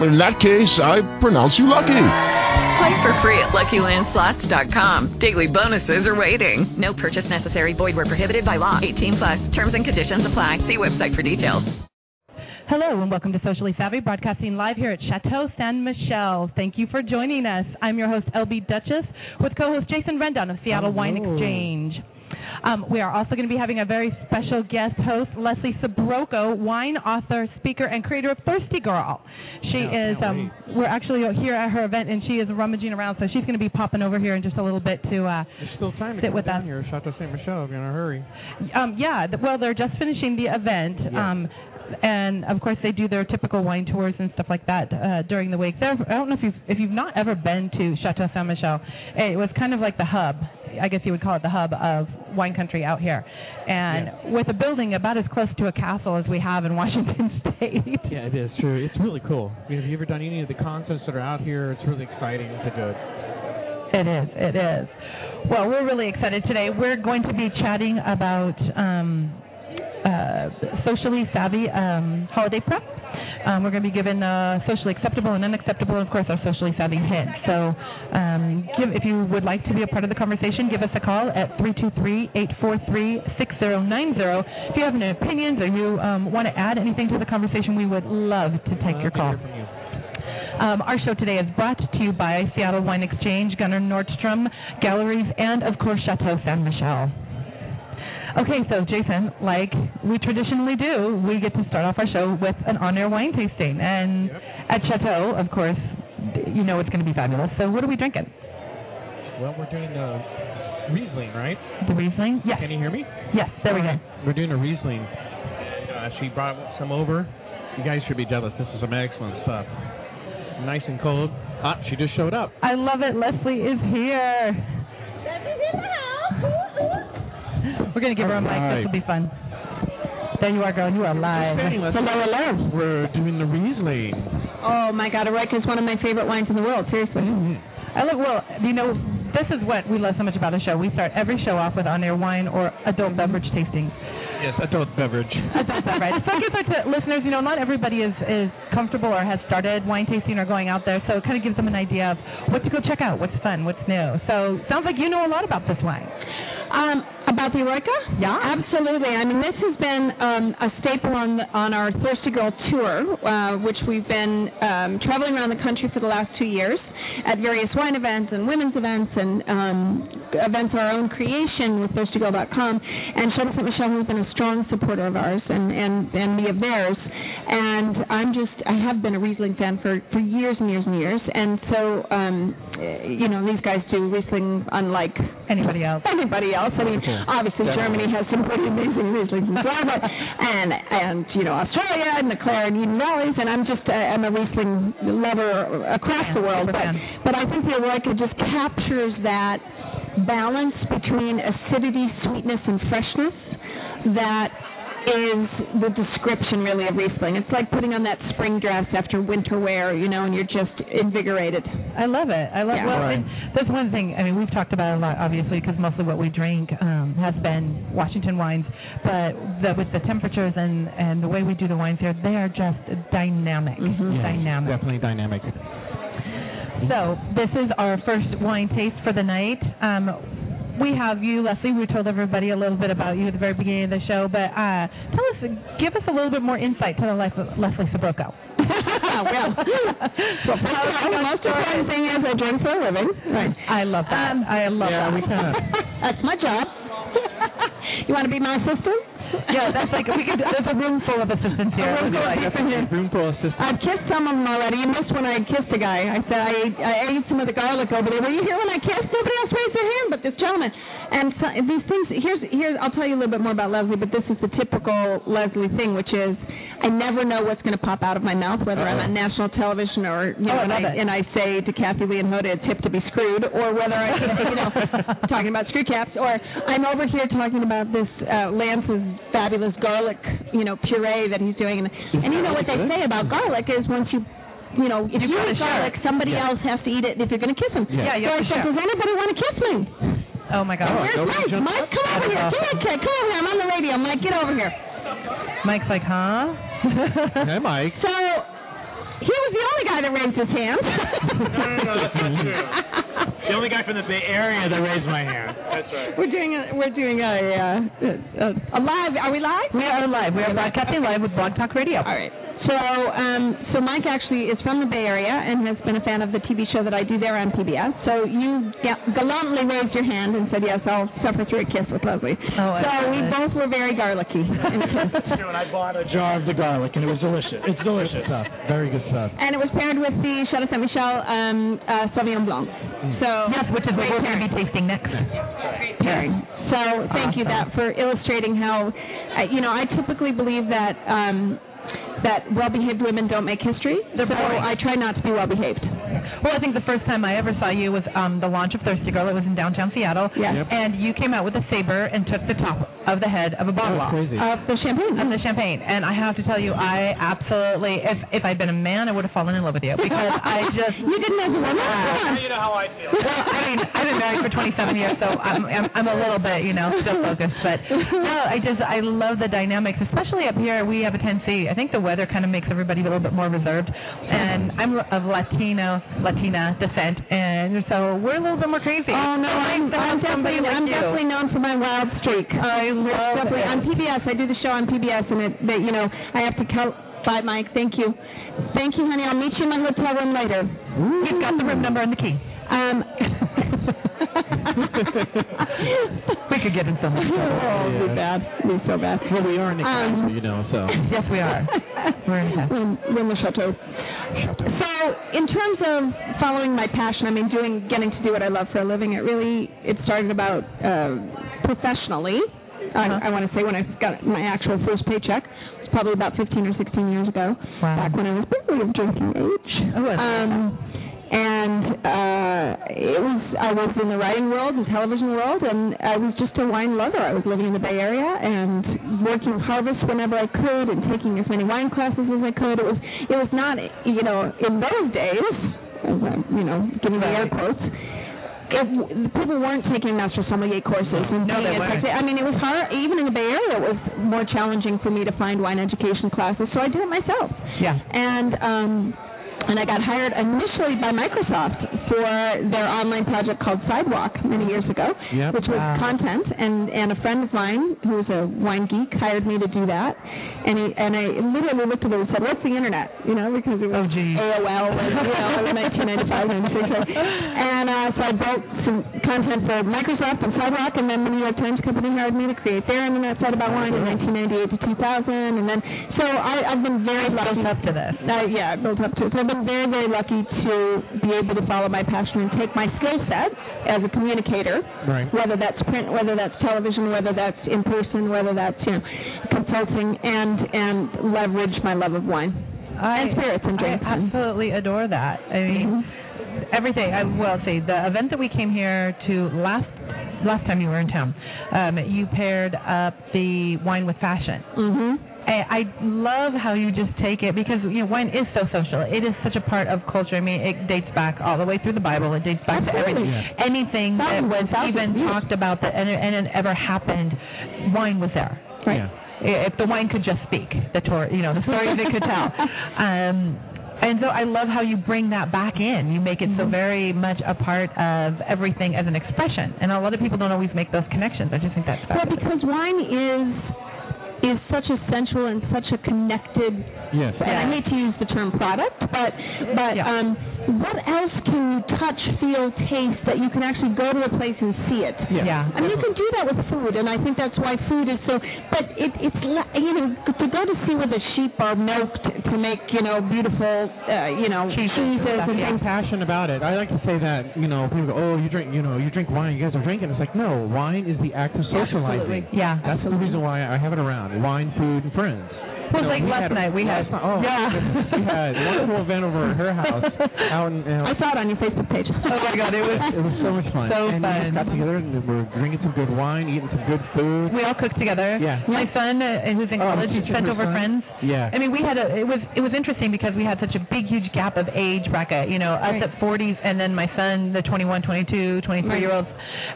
In that case, I pronounce you lucky. Play for free at LuckyLandSlots.com. Daily bonuses are waiting. No purchase necessary. Void where prohibited by law. 18 plus. Terms and conditions apply. See website for details. Hello and welcome to Socially Savvy, broadcasting live here at Chateau San Michelle. Thank you for joining us. I'm your host, LB Dutchess, with co-host Jason Rendon of Seattle Wine Exchange. Um, we are also going to be having a very special guest host, Leslie Sbrocco, wine author, speaker, and creator of Thirsty Girl. She Yeah, is. Um, we're actually here at her event, and she is rummaging around, so she's going to be popping over here in just a little bit to. Uh, There's still time to sit with down us. here, Chateau Saint Michelle. You're in a hurry. um, yeah, well, they're just finishing the event. Yeah. And of course, they do their typical wine tours and stuff like that uh, during the week. There, I don't know if you've if you've not ever been to Chateau Saint Michelle. It was kind of like the hub. I guess you would call it the hub of wine country out here, and with a building about as close to a castle as we have in Washington State. Yeah, it is true. It's really cool. I mean, Have you ever done any of the concerts that are out here? It's really exciting to do it. It is. It is. Well, we're really excited today. We're going to be chatting about um, uh, socially savvy um, holiday prep. Um, we're going to be given uh, socially acceptable and unacceptable, and of course, our socially savvy hint. So, um, give, if you would like to be a part of the conversation, give us a call at 323-843-6090. If you have any opinions or you um, want to add anything to the conversation, we would love to take your call. hear from you. Um, our show today is brought to you by Seattle Wine Exchange, Gunnar Nordstrom Galleries, and of course Chateau San Michelle. Okay, so Jason, like we traditionally do, we get to start off our show with an on-air wine tasting, and at Chateau, of course, you know it's going to be fabulous. So, what are we drinking? Well, we're doing the Riesling, right? The Riesling? Yes. Can you hear me? Yes. There we go. We're doing a Riesling. Uh, she brought some over. You guys should be jealous. This is some excellent stuff. Nice and cold. Ah, she just showed up. I love it. Leslie is here. We're going to give her a mic. Alright. This will be fun. There you are, girl. You are live. Hello, hello. We're doing the Riesling. Oh my God, Eroica is one of my favorite wines in the world. Seriously. Mm-hmm. I look well. You know, this is what we love so much about the show. We start every show off with on-air wine or adult mm-hmm. beverage tastings. Yes, adult beverage. Adult beverage. So I guess our t- listeners, you know, not everybody is is comfortable or has started wine tasting or going out there. So it kind of gives them an idea of what to go check out, what's fun, what's new. So sounds like you know a lot about this wine. Um, about the Eroica? Yeah. Absolutely. I mean, this has been um, a staple on on our Thirsty Girl tour, uh, which we've been um, traveling around the country for the last two years at various wine events and women's events and um, events of our own creation with ThirstyGirl.com. And Chateau Saint Michelle has been a strong supporter of ours and, and, and me of theirs. And I'm just, I have been a Riesling fan for, for years and years and years. And so, um, you know, these guys do Riesling unlike Anybody else? anybody else. I mean, obviously Germany has some pretty amazing Rieslings as well, but and and you know Australia and the Clare and Eden Valleys, and I'm just uh, I'm a Riesling lover across the world. super But fan. But I think the Eroica just captures that balance between acidity, sweetness, and freshness that is the description really of Riesling. It's like putting on that spring dress after winter wear, you know, and you're just invigorated. I love it. I love. Yeah. Well, Right. and that's one thing. I mean, we've talked about it a lot, obviously, because mostly what we drink um, has been Washington wines. But the, with the temperatures and and the way we do the wines here, they are just dynamic. Mhm. Yes, Dynamic. Definitely dynamic. So this is our first wine taste for the night. Um, we have you, Leslie. We told everybody a little bit about you at the very beginning of the show, but uh, tell us, give us a little bit more insight to the life of Leslie Sbrocco. well, well, the most important thing is I drink for a living. Right. I love that. Um, I love yeah, that. we kind of. That's my job. you want to be my assistant? Yeah, that's like we could. There's a room full of assistants here. A room full of Like, assistants here. Room full of assistants. I've kissed some of them already. You missed when I kissed a guy. I said I ate, I ate some of the garlic over there. Were you here when I kissed? Nobody else raised their hand but this gentleman. And so, these things. Here's here's. I'll tell you a little bit more about Leslie, but this is the typical Leslie thing, which is I never know what's going to pop out of my mouth, whether I'm on national television or you know, Oh, and, I, and I say to Kathie Lee and Hoda, it's hip to be screwed, or whether I, you know, talking about screw caps, or I'm over here talking about this uh, Lance's fabulous garlic, you know, puree that he's doing, and, and you know what they say about garlic is once you you know, if you, gotta eat garlic, it. somebody Yeah. else has to eat it if you're going to kiss him. Yeah, you so have I to said, does anybody want to kiss me? Oh my God. Where's Mike? Mike, come over here. Come here, kid. Come over here. I'm on the radio. Mike, get over here. Mike's like, huh? Hey, Mike. So he was the only guy that raised his hand. The only guy from the Bay Area that raised my hand. That's right. we're doing a we're doing a uh, a, a live. Are we live? We are live. We are broadcasting live with Blog Talk Radio. All right. So, um, so Mike actually is from the Bay Area and has been a fan of the TV show that I do there on PBS. So you ga- gallantly raised your hand and said, "Yes, I'll suffer through a kiss with Leslie." Oh, I so love we it. both were very garlicky in the kiss. And I bought a jar of the garlic, and it was delicious. It's delicious. Stuff. Very good stuff. and it was paired with the Chateau Saint Michelle um, uh, Sauvignon Blanc. So Yes, which is what we're going to be tasting next. pairing. So thank you that for illustrating how, uh, you know, I typically believe that um, that well-behaved women don't make history. They're so boring. I try not to be well-behaved. Well, I think the first time I ever saw you was um, the launch of Thirsty Girl. It was in downtown Seattle. Yes. Yep. And you came out with a saber and took the top of the head of a bottle off. Of the champagne. Of the champagne, and I have to tell you, I absolutely, if if I'd been a man, I would have fallen in love with you because I just. you didn't as a woman. Come on. You know how I feel. Well, I mean, I've been married for 27 years, so I'm, I'm I'm a little bit, you know, still focused. But no, I just I love the dynamics, especially up here. We have a tendency. I think the weather kind of makes everybody a little bit more reserved, and I'm of Latino Latina descent, and so we're a little bit more crazy. Oh no, I'm, I'm definitely like I'm you. definitely known for my wild streak. I love definitely it. on PBS. I do the show on PBS, and it that you know I have to count five. Mike, thank you, thank you, honey. I'll meet you in my hotel room later. You've got the room number and the key. Um. We could get in so much trouble. Oh, it'd be bad. It'd be so bad. Well, we are in the Um, castle, you know, so. Yes, we are. We're in town. in, in the chateau. So, in terms of following my passion, I mean, doing, getting to do what I love for a living, it really, it started about uh, professionally. Uh-huh. I, I want to say when I got my actual first paycheck, it was probably about 15 or 16 years ago, Wow. back when I was barely of drinking age. Oh, I love um, and uh, it was I was in the writing world, the television world, and I was just a wine lover. I was living in the Bay Area and working harvest whenever I could, and taking as many wine classes as I could. It was it was not you know in those days, you know, giving the air quotes. It, people weren't taking master sommelier courses and No, they weren't. I mean, it was hard. Even in the Bay Area, it was more challenging for me to find wine education classes, so I did it myself Yeah. and um and I got hired initially by Microsoft for their online project called Sidewalk many years ago, Yep. which was Wow. content. And and a friend of mine who was a wine geek hired me to do that. And he and I literally looked at him and said, "What's the internet?" You know, because it was Oh, geez. AOL, and, you know, was 1995, 96. And uh, so I built some content for Microsoft and Sidewalk, and then the New York Times Company hired me to create their internet site about wine in 1998 to 2000, and then so I, I've been very lucky Built up to this. uh, yeah, built up to it. So I've been very, very lucky to be able to follow my passion and take my skill set as a communicator, Right. whether that's print, whether that's television, whether that's in person, whether that's you know consulting, and and leverage my love of wine I, and spirits and I absolutely adore that. I mean, everything. I will say the event that we came here to last last time you were in town, um, you paired up the wine with fashion. Mm-hmm. I, I love how you just take it because you know wine is so social. It is such a part of culture. I mean, it dates back all the way through the Bible. It dates back Absolutely. to everything. Anything that was and even years. talked about that and, and it ever happened, wine was there. Right. Yeah. If the wine could just speak, the tor- you know the stories it could tell. Um, and so I love how you bring that back in. You make it so very much a part of everything as an expression. And a lot of people don't always make those connections. I just think that's Well, because wine is is such a sensual and such a connected Yes. and I hate to use the term product, but but Yeah. um, what else can you touch, feel, taste that you can actually go to a place and see it? Yeah. Yeah. I mean, you can do that with food, and I think that's why food is so. But it, it's le- you know to go to see where the sheep are milked to make you know beautiful uh, you know Cheeses and cheeses stuff, and yeah. things. passion about it. I like to say that, you know, people go, oh, you drink, you know, you drink wine, you guys are drinking. It's like, no, wine is the act of socializing. Yeah. That's the reason why I have it around. Wine, food, and friends. Well, No, like last night we had. night- oh, yeah. we had a wonderful event over at her house out in. Uh, I saw it on your Facebook page. Oh my God, it was it was so much fun. So and we fun. just got together and we were drinking some good wine, eating some good food. We all cooked together. Yeah. My son, uh, who's in Oh, college, teaching sent over son? friends. Yeah. I mean, we had a. It was it was interesting because we had such a big, huge gap of age bracket. You know, us Right. at 40s, and then my son, the 21, 22, 23 year olds.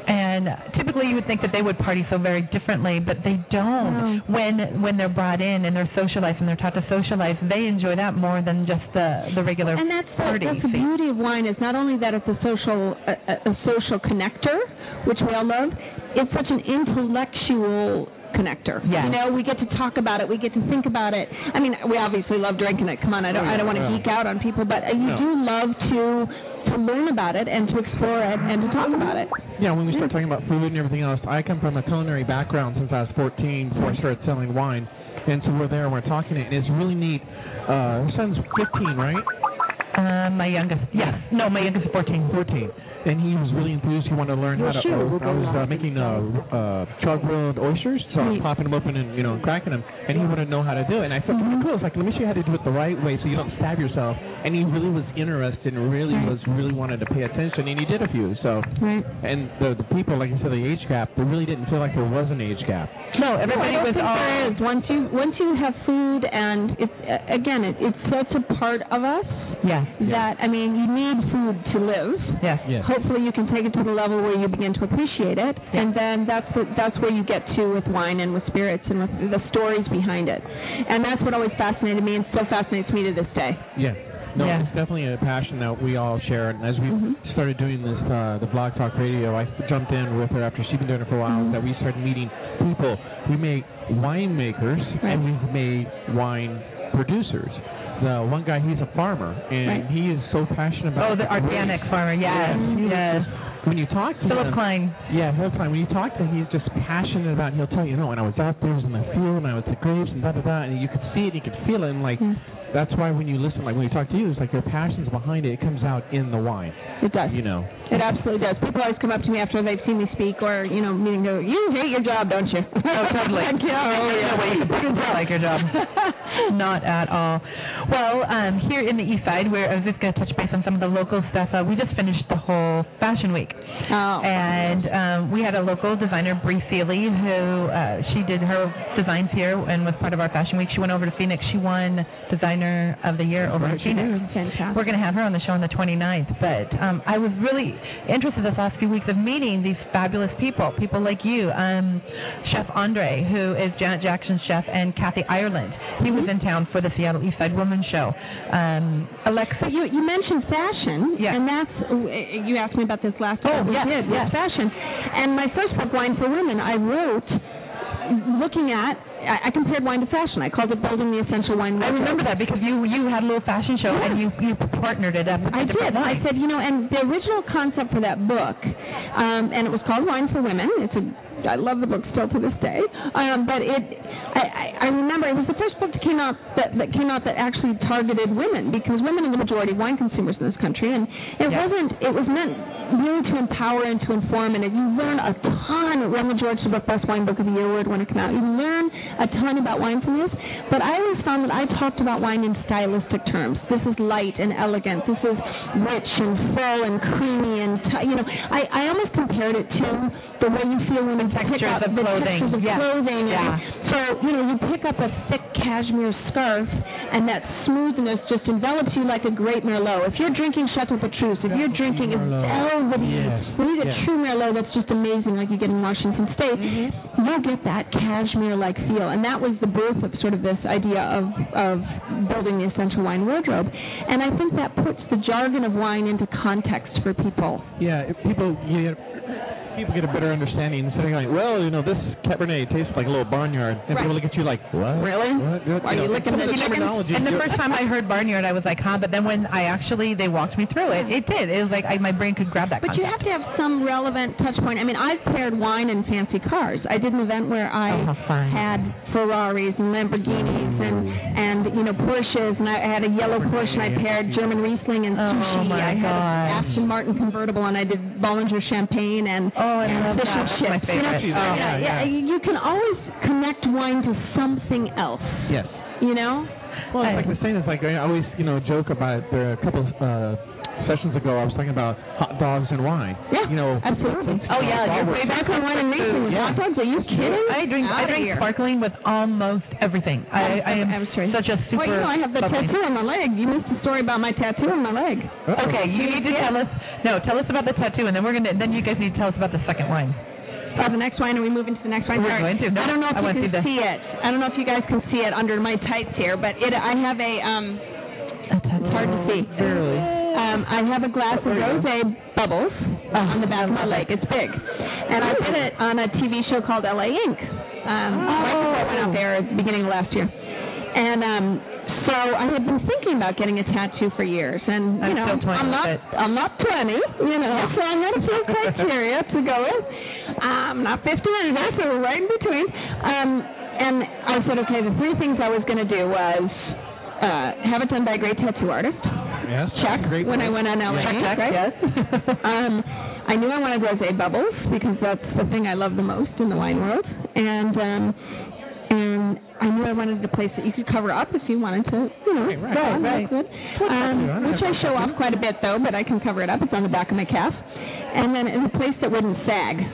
And typically, you would think that they would party so very differently, but they don't. When when they're brought in and they're socialized and they're taught to socialize, they enjoy that more than just the the regular and that's the, that's the beauty of wine is not only that it's a social a, a- a social connector, which we all love. It's such an intellectual connector. Yes. You know, we get to talk about it. We get to think about it. I mean, we obviously love drinking it. Come on, I don't Oh, yeah, I don't want to yeah. geek out on people, but uh, you No. do love to to learn about it and to explore it and to talk about it. Yeah, when we start talking about food and everything else, I come from a culinary background since I was 14 before I started selling wine. And so we're there and we're talking it, and it's really neat. Uh, her son's 15, right? Uh, my youngest, yes, no, my youngest is 14. 14. And he was really enthused. He wanted to learn how to. sure, uh, I was uh, making uh, uh, oysters, so I was popping them open and you know cracking them, and he wanted to know how to do it. And I said, Mm-hmm. "Cool." It's like, let me show you how to do it the right way, so you don't stab yourself. And he really was interested and really was really wanted to pay attention, and he did a few. So, Right. and the the people, like you said, the age gap, they really didn't feel like there was an age gap. No, everybody don't was all. there is. Once you once you have food and it's uh, again it, it's such a part of us Yeah. that I mean you need food to live. Yes. Yes. Hopefully you can take it to the level where you begin to appreciate it, Yeah. and then that's the, that's where you get to with wine and with spirits and with the stories behind it, and that's what always fascinated me and still fascinates me to this day. Yeah. No, Yeah. it's definitely a passion that we all share. And as we Mhm. started doing this, uh, the Blog Talk Radio, I jumped in with her after she'd been doing it for a while. Mhm. That we started meeting people. We make winemakers Right. and we've made wine producers. The one guy, he's a farmer, and Right. he is so passionate about Oh, the organic farmer. Yes. Yes. Yes. When you talk to Philip him, Klein. yeah, Philip Klein. When you talk to him, he's just passionate about. It. He'll tell you, you know, when I was out there, I was in the field, and I was the grapes, and da da da, and you could see it, you could feel it, and like Mm. that's why when you listen, like when we talk to you, it's like your passion's behind it. It comes out in the wine, It does. you know. It absolutely does. People always come up to me after they've seen me speak or, you know, meeting go, you hate your job, don't you? Oh, totally. Yeah, oh, yeah. no way you like your job. Not at all. Well, um, here in the East Side, where I was just going to touch base on some of the local stuff. Uh, we just finished the whole Fashion Week, Oh. and um, we had a local designer, Bree Seeley, who uh, she did her designs here and was part of our Fashion Week. She went over to Phoenix. She won Designer of the Year over right, in Phoenix. Fantastic. We're going to have her on the show on the 29th. But um, I was really interested this last few weeks of meeting these fabulous people, people like you, um, Chef Andre, who is Janet Jackson's chef, and Kathy Ireland. He was in town for the Seattle East Side Women's Show. Um, Alexa, you you mentioned fashion, Yeah. and that's you asked me about this last Oh, yes, did yes. fashion. And my first book, Wine for Women, I wrote looking at I, I compared wine to fashion. I called it building the essential wine. I remember that because you you had a little fashion show Yeah. and you you partnered it up. With I did. I said, you know, and the original concept for that book, um, and it was called Wine for Women. It's a, I love the book still to this day. Um, but it, I, I, remember it was the first book that came out that, that came out that actually targeted women because women are the majority of wine consumers in this country, and it Yeah. wasn't. It was meant really to empower and to inform, and you learn a ton. Roma George, the book Best Wine Book of the Year award when it came out. You learn a ton about wine from this. But I always found that I talked about wine in stylistic terms. This is light and elegant. This is rich and full and creamy and t- you know. I I almost compared it to the way you feel when you pick up of the clothing. textures of Yeah. clothing. Yeah. And so you know you pick up a thick cashmere scarf and that smoothness just envelops you like a great merlot. If you're drinking Chateau Petrus, if you're drinking a velvety, Yes. we need a Yes. true merlot that's just amazing, like you get in Washington State. Mm-hmm. You'll get that cashmere-like feel, and that was the birth of sort of this idea of of building the essential wine wardrobe. And I think that puts the jargon of wine into context for people. Yeah, if people you people get a better understanding instead of going, well, you know, this Cabernet tastes like a little barnyard, and Right. people look at you like, what? Really? What? What? Are you know, looking at- the terminology? And the first time I heard Barnyard, I was like, huh. But then when I actually they walked me through it, it did. It was like I, my brain could grab that. But you have to have some relevant touch point. I mean, I've paired wine and fancy cars. I did an event where I Oh, had Ferraris and Lamborghinis and and you know Porsches, and I had a yellow Porsche, and I paired German Riesling and Oh, sushi. my I had gosh. an Aston Martin convertible, and I did Bollinger Champagne and Oh, I love fish that. and That's my know. Oh. yeah, yeah, Yeah. You can always connect wine to something else. Yes. You know? Well, it's like the same as like I always, you know, joke about there are a couple uh, sessions ago. I was talking about hot dogs and wine. Yeah, you know. absolutely. it's- Oh, yeah, you're way back on wine and racing with Yeah. hot dogs. Are you kidding? I drink I drink here. sparkling with almost everything. I, I am I'm sorry. such a super. Well, you know, I have the bubbly- tattoo on my leg. You missed the story about my tattoo on my leg. Uh-oh. Okay, you need to tell us. No, tell us about the tattoo, and then we're gonna. Then you guys need to tell us about the second wine. Oh, the next wine. Are we moving to the next wine? We're Sorry. going to. No, I don't know if I you can see see it. I don't know if you guys can see it under my tights here, but it. I have a um. It's hard to see. Barely. Um, I have a glass of rosé bubbles on the back of my leg. It's big, and I did it on a TV show called LA Ink. Um, right before I went out there at the beginning of last year, and um, so I had been thinking about getting a tattoo for years, and you I'm know, I'm not. I'm not 20, you know, so I'm not a few criteria to go with. I'm not 50 either, so we're right in between. Um, and I said, okay, the three things I was going to do was uh, have it done by a great tattoo artist. Yes. Check. Great. when I went on LA, Check, check, right? yes. um, I knew I wanted rosé bubbles because that's the thing I love the most in the wine world, and um, and I knew I wanted a place that you could cover up if you wanted to, you know, Right, right, go on, right. that's good. Um, which I show off quite a bit though, but I can cover it up. It's on the back of my calf, and then in a place that wouldn't sag.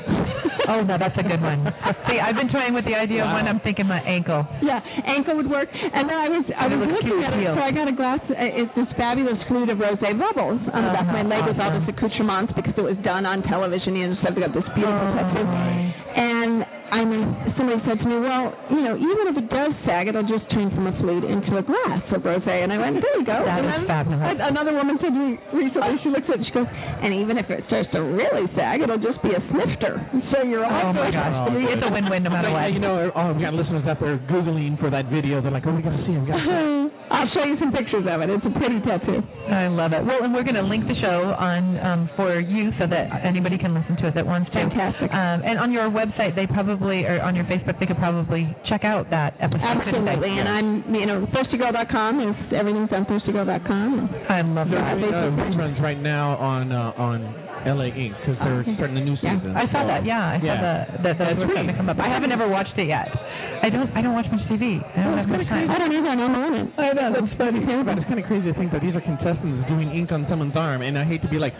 Oh no, that's a good one. See, I've been toying with the idea of one. I'm thinking my ankle. Yeah, ankle would work. And then I was I And was looking at it, so I got a glass. uh, It's this fabulous flute of rosé bubbles on the back of my leg with all awesome. this accoutrements because it was done on television. You know, so I've got this beautiful tattoo. And I mean, somebody said to me, well, you know, even if it does sag, it'll just turn from a flute into a glass of rosé. And I went, there you go. That and is fabulous. a- Another woman said to me recently, she looks at it, and she goes, and even if it starts to really sag, it'll just be a snifter. So you're all Oh my good. gosh, it's a win-win no matter Like, what. You know, oh, we got listeners out there googling for that video. They're like, oh, we gotta see him. We gotta see him. I'll show you some pictures of it. It's a pretty tattoo. I love it. Well, and we're going to link the show on um, for you so that anybody can listen to it that wants to. Fantastic. Um, and on your website, they probably, or on your Facebook, they could probably check out that episode. Absolutely. And I'm, you know, thirstygirl.com is everything's on thirstygirl.com. And I love that. doing uh, reruns right now on uh, on LA Ink. because they're Okay. starting a new Yeah. season. I saw so- that. Yeah, I saw Yeah. the that those That's were starting to great. come up. I haven't ever watched it yet. I don't. I don't watch much TV. I don't have much time. I don't either, and I'm on it. I know that's funny. But it's kind of crazy to think that these are contestants doing ink on someone's arm, and I hate to be like,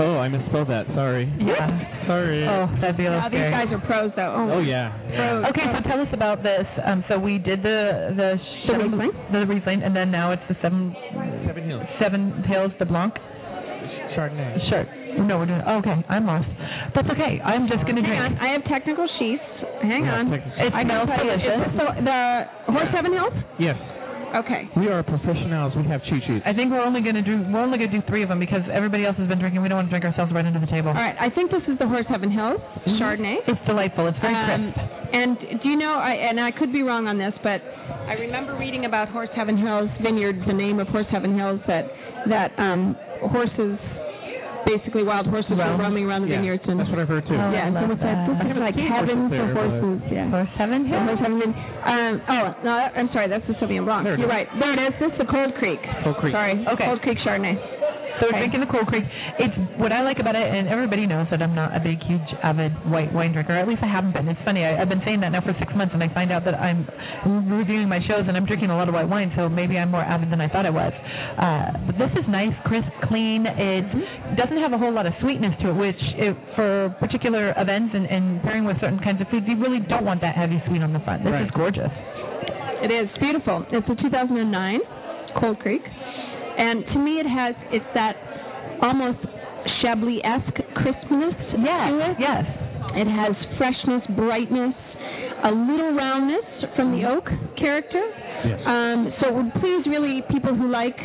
oh, I misspelled that. Sorry. Yeah. Sorry. Oh, that'd be a Wow, little these guys are pros, though. Oh, Oh, yeah. yeah. Okay, so tell us about this. Um, so we did the the The Chev- Riesling? the Riesling, and then now it's the seven Seven Hills. seven Hills de Blanc. Chardonnay. Sure. No, we're doing. Oh, okay, I'm lost. That's okay. I'm just gonna Hang on. I have technical sheets. Hang Yeah, on. technical It I smells can tell you, delicious. Is this the, the Horse Heaven Hills? Yes. Okay. We are professionals. We have cheat sheets. I think we're only gonna do we're only gonna do three of them because everybody else has been drinking. We don't want to drink ourselves right under the table. All right. I think this is the Horse Heaven Hills Chardonnay. It's delightful. It's very Um, crisp. and do you know, I, and I could be wrong on this, but I remember reading about Horse Heaven Hills Vineyard, the name of Horse Heaven Hills, that that um, horses, basically wild horses, Roam. were roaming around the yeah, vineyards. And that's what I've heard too. Oh, yeah, I so love it's like, that. this is like Horses heaven for but- horses. Yeah. For seven Yeah, hills. Heaven Um, oh, no, I'm sorry, that's the Sauvignon Blanc. You're right. There it is. This is the Cold Creek. Cold Creek. Sorry. Okay. Cold Creek Chardonnay. So Okay. drinking the Cold Creek. It's what I like about it, and everybody knows that I'm not a big, huge, avid white wine drinker. At least I haven't been. It's funny. I, I've been saying that now for six months, and I find out that I'm reviewing my shows and I'm drinking a lot of white wine. So maybe I'm more avid than I thought I was. Uh, but this is nice, crisp, clean. It doesn't have a whole lot of sweetness to it, which it, for particular events and, and pairing with certain kinds of foods, you really don't want that heavy sweet on the front. This Right. is gorgeous. It is beautiful. It's a 2009 Cold Creek, and to me, it has it's that almost Chablis-esque crispness to it. Yes. It has freshness, brightness, a little roundness from the oak character. Yes. Um, so it would please really people who like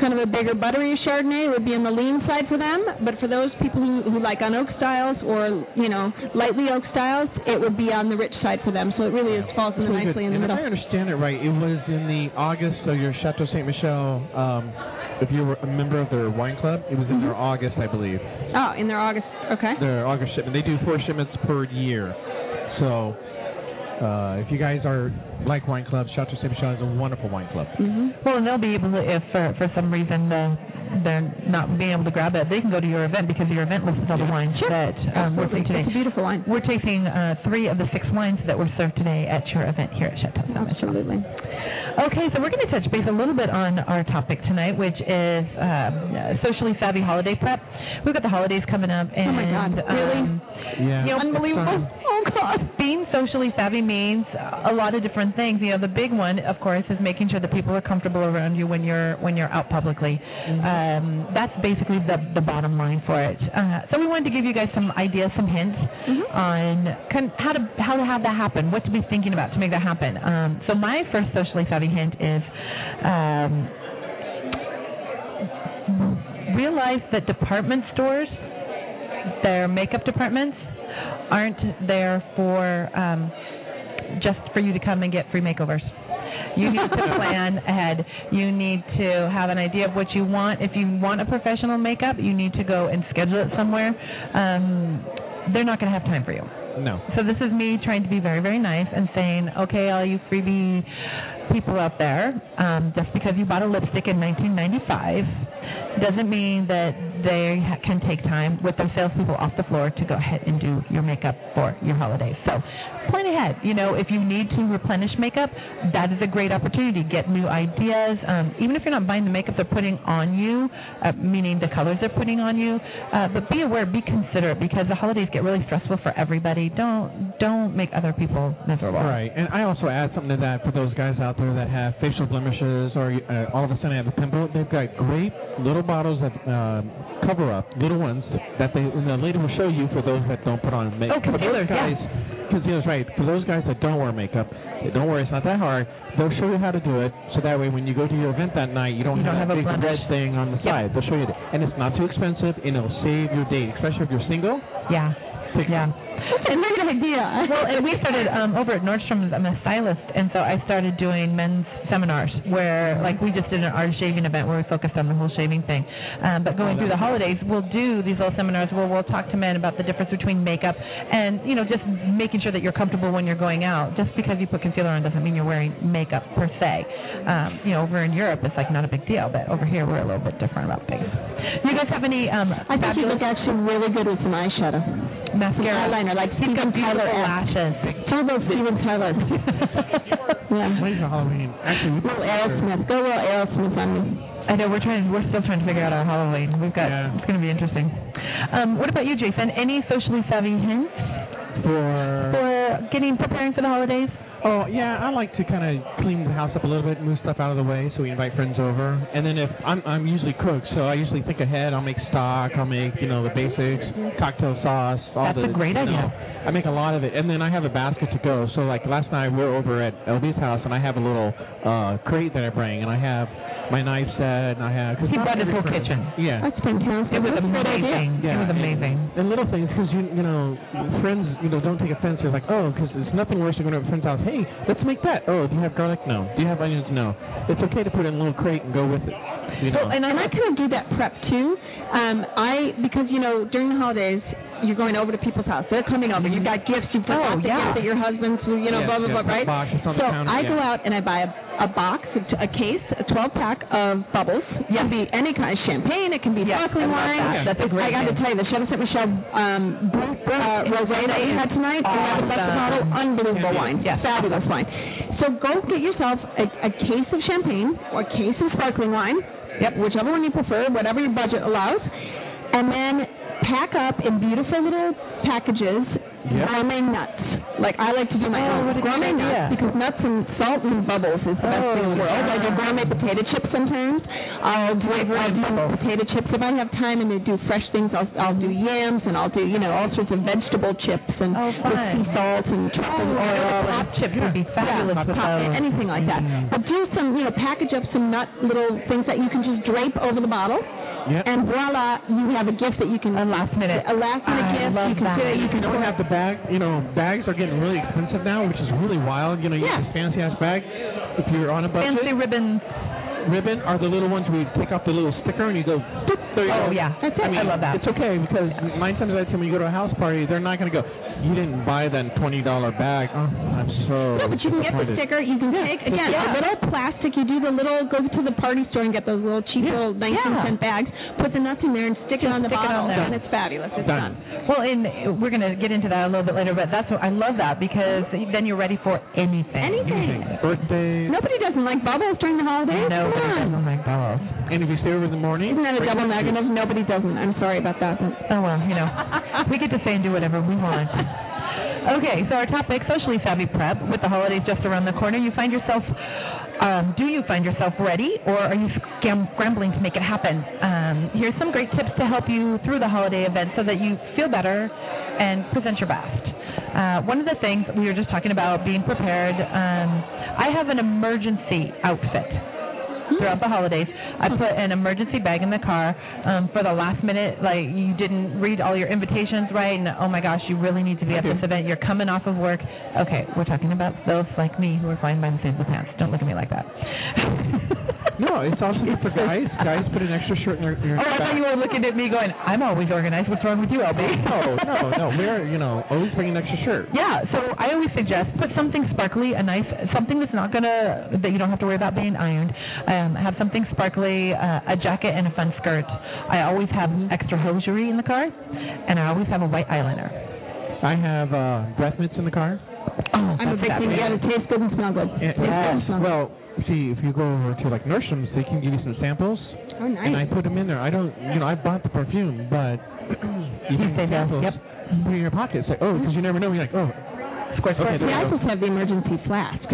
kind of a bigger buttery Chardonnay would be on the lean side for them. But for those people who, who like on oak styles or you know lightly oak styles, it would be on the rich side for them. So it really is falls in Really nicely good. in the and middle. if I understand it right, it was in the August of your Chateau Saint Michelle. Um, if you were a member of their wine club, it was in their August, I believe. Oh, in their August. Okay. Their August shipment. They do four shipments per year. So, uh, if you guys are like wine clubs, Chateau Saint Michelle is a wonderful wine club. hmm Well, and they'll be able to, if for, for some reason the they're not being able to grab it, they can go to your event because your event lists all the wines that um, we're Absolutely. tasting It's a today. beautiful wine. We're tasting uh, three of the six wines that were served today at your event here at Chateau Saint Michelle. Absolutely. Okay, so we're going to touch base a little bit on our topic tonight, which is um, uh, socially savvy holiday prep. We've got the holidays coming up, and Oh my God, really? um, Yeah. you know, Unbelievable. Oh God, being socially savvy means a lot of different things. You know, the big one, of course, is making sure that people are comfortable around you when you're when you're out publicly. Um, that's basically the the bottom line for it. Uh, so we wanted to give you guys some ideas, some hints on kind how to how to have that happen, what to be thinking about to make that happen. Um, so my first socially savvy hint is. Um, realize that department stores, their makeup departments, aren't there for um, just for you to come and get free makeovers. You need to plan ahead. You need to have an idea of what you want. If you want a professional makeup, you need to go and schedule it somewhere. Um, they're not going to have time for you. No. So this is me trying to be very, very nice and saying, okay, all you freebie people out there, um, just because you bought a lipstick in 1995 doesn't mean that they can take time with their salespeople off the floor to go ahead and do your makeup for your holidays. So plan ahead. You know, if you need to replenish makeup, that is a great opportunity. Get new ideas. Um, even if you're not buying the makeup they're putting on you, uh, meaning the colors they're putting on you, uh, but be aware, be considerate because the holidays get really stressful for everybody. Don't don't make other people miserable. Right, and I also add something to that for those guys out there that have facial blemishes or uh, all of a sudden have a pimple. They've got great little bottles of uh, cover up, little ones that they and the lady will show you for those that don't put on makeup. Oh, concealers, guys, Concealers, right? For those guys that don't wear makeup, don't worry, it's not that hard. They'll show you how to do it, so that way when you go to your event that night, you don't, You don't have, have a big red thing on the Yep. side. They'll show you that, and it's not too expensive, and it'll save your date, especially if you're single. Yeah. Take Yeah. A great idea. well, and we started um, over at Nordstrom's. I'm a stylist, and so I started doing men's seminars where, like, we just did an art shaving event where we focused on the whole shaving thing. Um, but going through the holidays, we'll do these little seminars where we'll talk to men about the difference between makeup and, you know, just making sure that you're comfortable when you're going out. Just because you put concealer on doesn't mean you're wearing makeup per se. Um, you know, over in Europe, it's like not a big deal, but over here, we're a little bit different about things. You guys have any um, I think you look actually really good with some eyeshadow. Mascara. Some mascara? eyeliner, like He's got Steven Tyler. beautiful esque. lashes. Steven Tyler. yeah. Wait for Halloween. Actually, we Little Aerosmith. Go little Aerosmith on me. I know we're trying. We're still trying to figure out our Halloween. We've got. Yeah. It's going to be interesting. Um, what about you, Jason? Any socially savvy hints for for getting preparing for the holidays? Oh yeah, I like to kind of clean the house up a little bit, move stuff out of the way, so we invite friends over. And then if I'm I'm usually cook, so I usually think ahead. I'll make stock. I'll make you know the basics, mm-hmm. cocktail sauce. All That's the, a great you idea. Know, I make a lot of it, and then I have a basket to go. So like last night we were over at LB's house, and I have a little uh crate that I bring, and I have my knife set, and I have. Cause He not brought his whole kitchen. Yeah. That's fantastic. It was That's a good idea. amazing. Yeah, it was amazing. And little things, because you you know, friends you know don't take offense. They're like, oh, because it's nothing worse than going to a friend's house. Hey, let's make that. Oh, do you have garlic? No. Do you have onions? No. It's okay to put it in a little crate and go with it. You know. Well, and I like kind of do that prep too. Um, I because you know during the holidays you're going over to people's house. They're coming over. You've got gifts. You've got Oh, yeah. that your husband's. You know, Yes, blah blah yes, blah. Right. box, it's on the so counter, I go out and I buy a, a box, a, case, a 12 pack of bubbles. It can be any kind of champagne. It can be Yes, sparkling wine. that. That's a great I got to tell you, the Chateau Saint Michelle um, uh, rosé that we had tonight. Awesome. best bottle, unbelievable wine. Yes. Fabulous wine. So go get yourself a, a case of champagne or a case of sparkling wine. Yep, whichever one you prefer, whatever your budget allows. And then pack up in beautiful little packages Yep. gourmet nuts. Like I like to do my Oh, own what a good gourmet nuts because nuts and salt and bubbles is the best Oh, thing in the world. I do oh, gourmet potato chips sometimes. I'll do, I'll do potato chips if I have time and to do fresh things. I'll I'll do yams and I'll do you know all sorts of vegetable chips and Oh, with sea salt and truffle Oh, oil. and- pop chips would be fabulous yeah, with pop- those. anything like that. Mm. But do some, you know, package up some nut little things that you can just drape over the bottle, Yep. and voila, you have a gift that you can A last minute. a last minute I gift. love you can that. fit it. You can You don't have the bag. You know, bags are getting really expensive now, which is really wild. You know, you Yeah. get this fancy ass bag. If you're on a budget, Fancy ribbons. Ribbon are the little ones where you take off the little sticker and you go. Boop, there you Oh go. yeah, That's it. I mean, I love that. It's okay because nine times out of ten when you go to a house party, they're not going to go. you didn't buy that twenty dollar bag. Oh, I'm so. No, but you can get the sticker. You can take again Yeah. a little plastic. You do the little go to the party store and get those little cheap Yeah. little nineteen Yeah. cent bags. Put the nuts in there and stick it on the stick it on bottle, there. and it's fabulous. It's Done. done. Well, and we're going to get into that a little bit later, but that's what I love that because then you're ready for anything. Anything. Birthday. Nobody doesn't like bubbles during the holidays. Come on. doesn't. And if you stay over in the morning, Isn't that a double them to- negative? Nobody doesn't. I'm sorry about that. But Oh well, you know, we get to say and do whatever we want. Okay, so our topic, socially savvy prep, with the holidays just around the corner. You find yourself, um, do you find yourself ready, or are you scam- scrambling to make it happen? Um, here's some great tips to help you through the holiday event so that you feel better and present your best. Uh, one of the things we were just talking about being prepared. Um, I have an emergency outfit throughout the holidays. I put an emergency bag in the car um, for the last minute. Like you didn't read all your invitations right, and oh my gosh, you really need to be at this event. You're coming off of work. Okay, we're talking about those like me who are flying by the seat of the pants. Don't look at me like that. No, it's also good for guys. Guys put an extra shirt in their, in their Oh, I thought you were looking at me going, I'm always organized. What's wrong with you, LB? No, no, no. We're you know always bring an extra shirt. Yeah, so I always suggest put something sparkly, a nice something that's not gonna that you don't have to worry about being ironed. Um, have something sparkly, uh, a jacket and a fun skirt. I always have extra hosiery in the car, and I always have a white eyeliner. I have uh, breath mints in the car. Oh, I'm a big fan. You gotta taste good and smell good. And, Taste good and smell good. well, see, if you go over to like Nordstrom's, they can give you some samples, Oh, nice. and I put them in there. I don't, you know, I bought the perfume, but you You can say no. samples. Yep. Put it in your pocket. It's like, oh, because you never know. You're like, oh, Squirt, Okay, squirt. there See, I just have the emergency flask.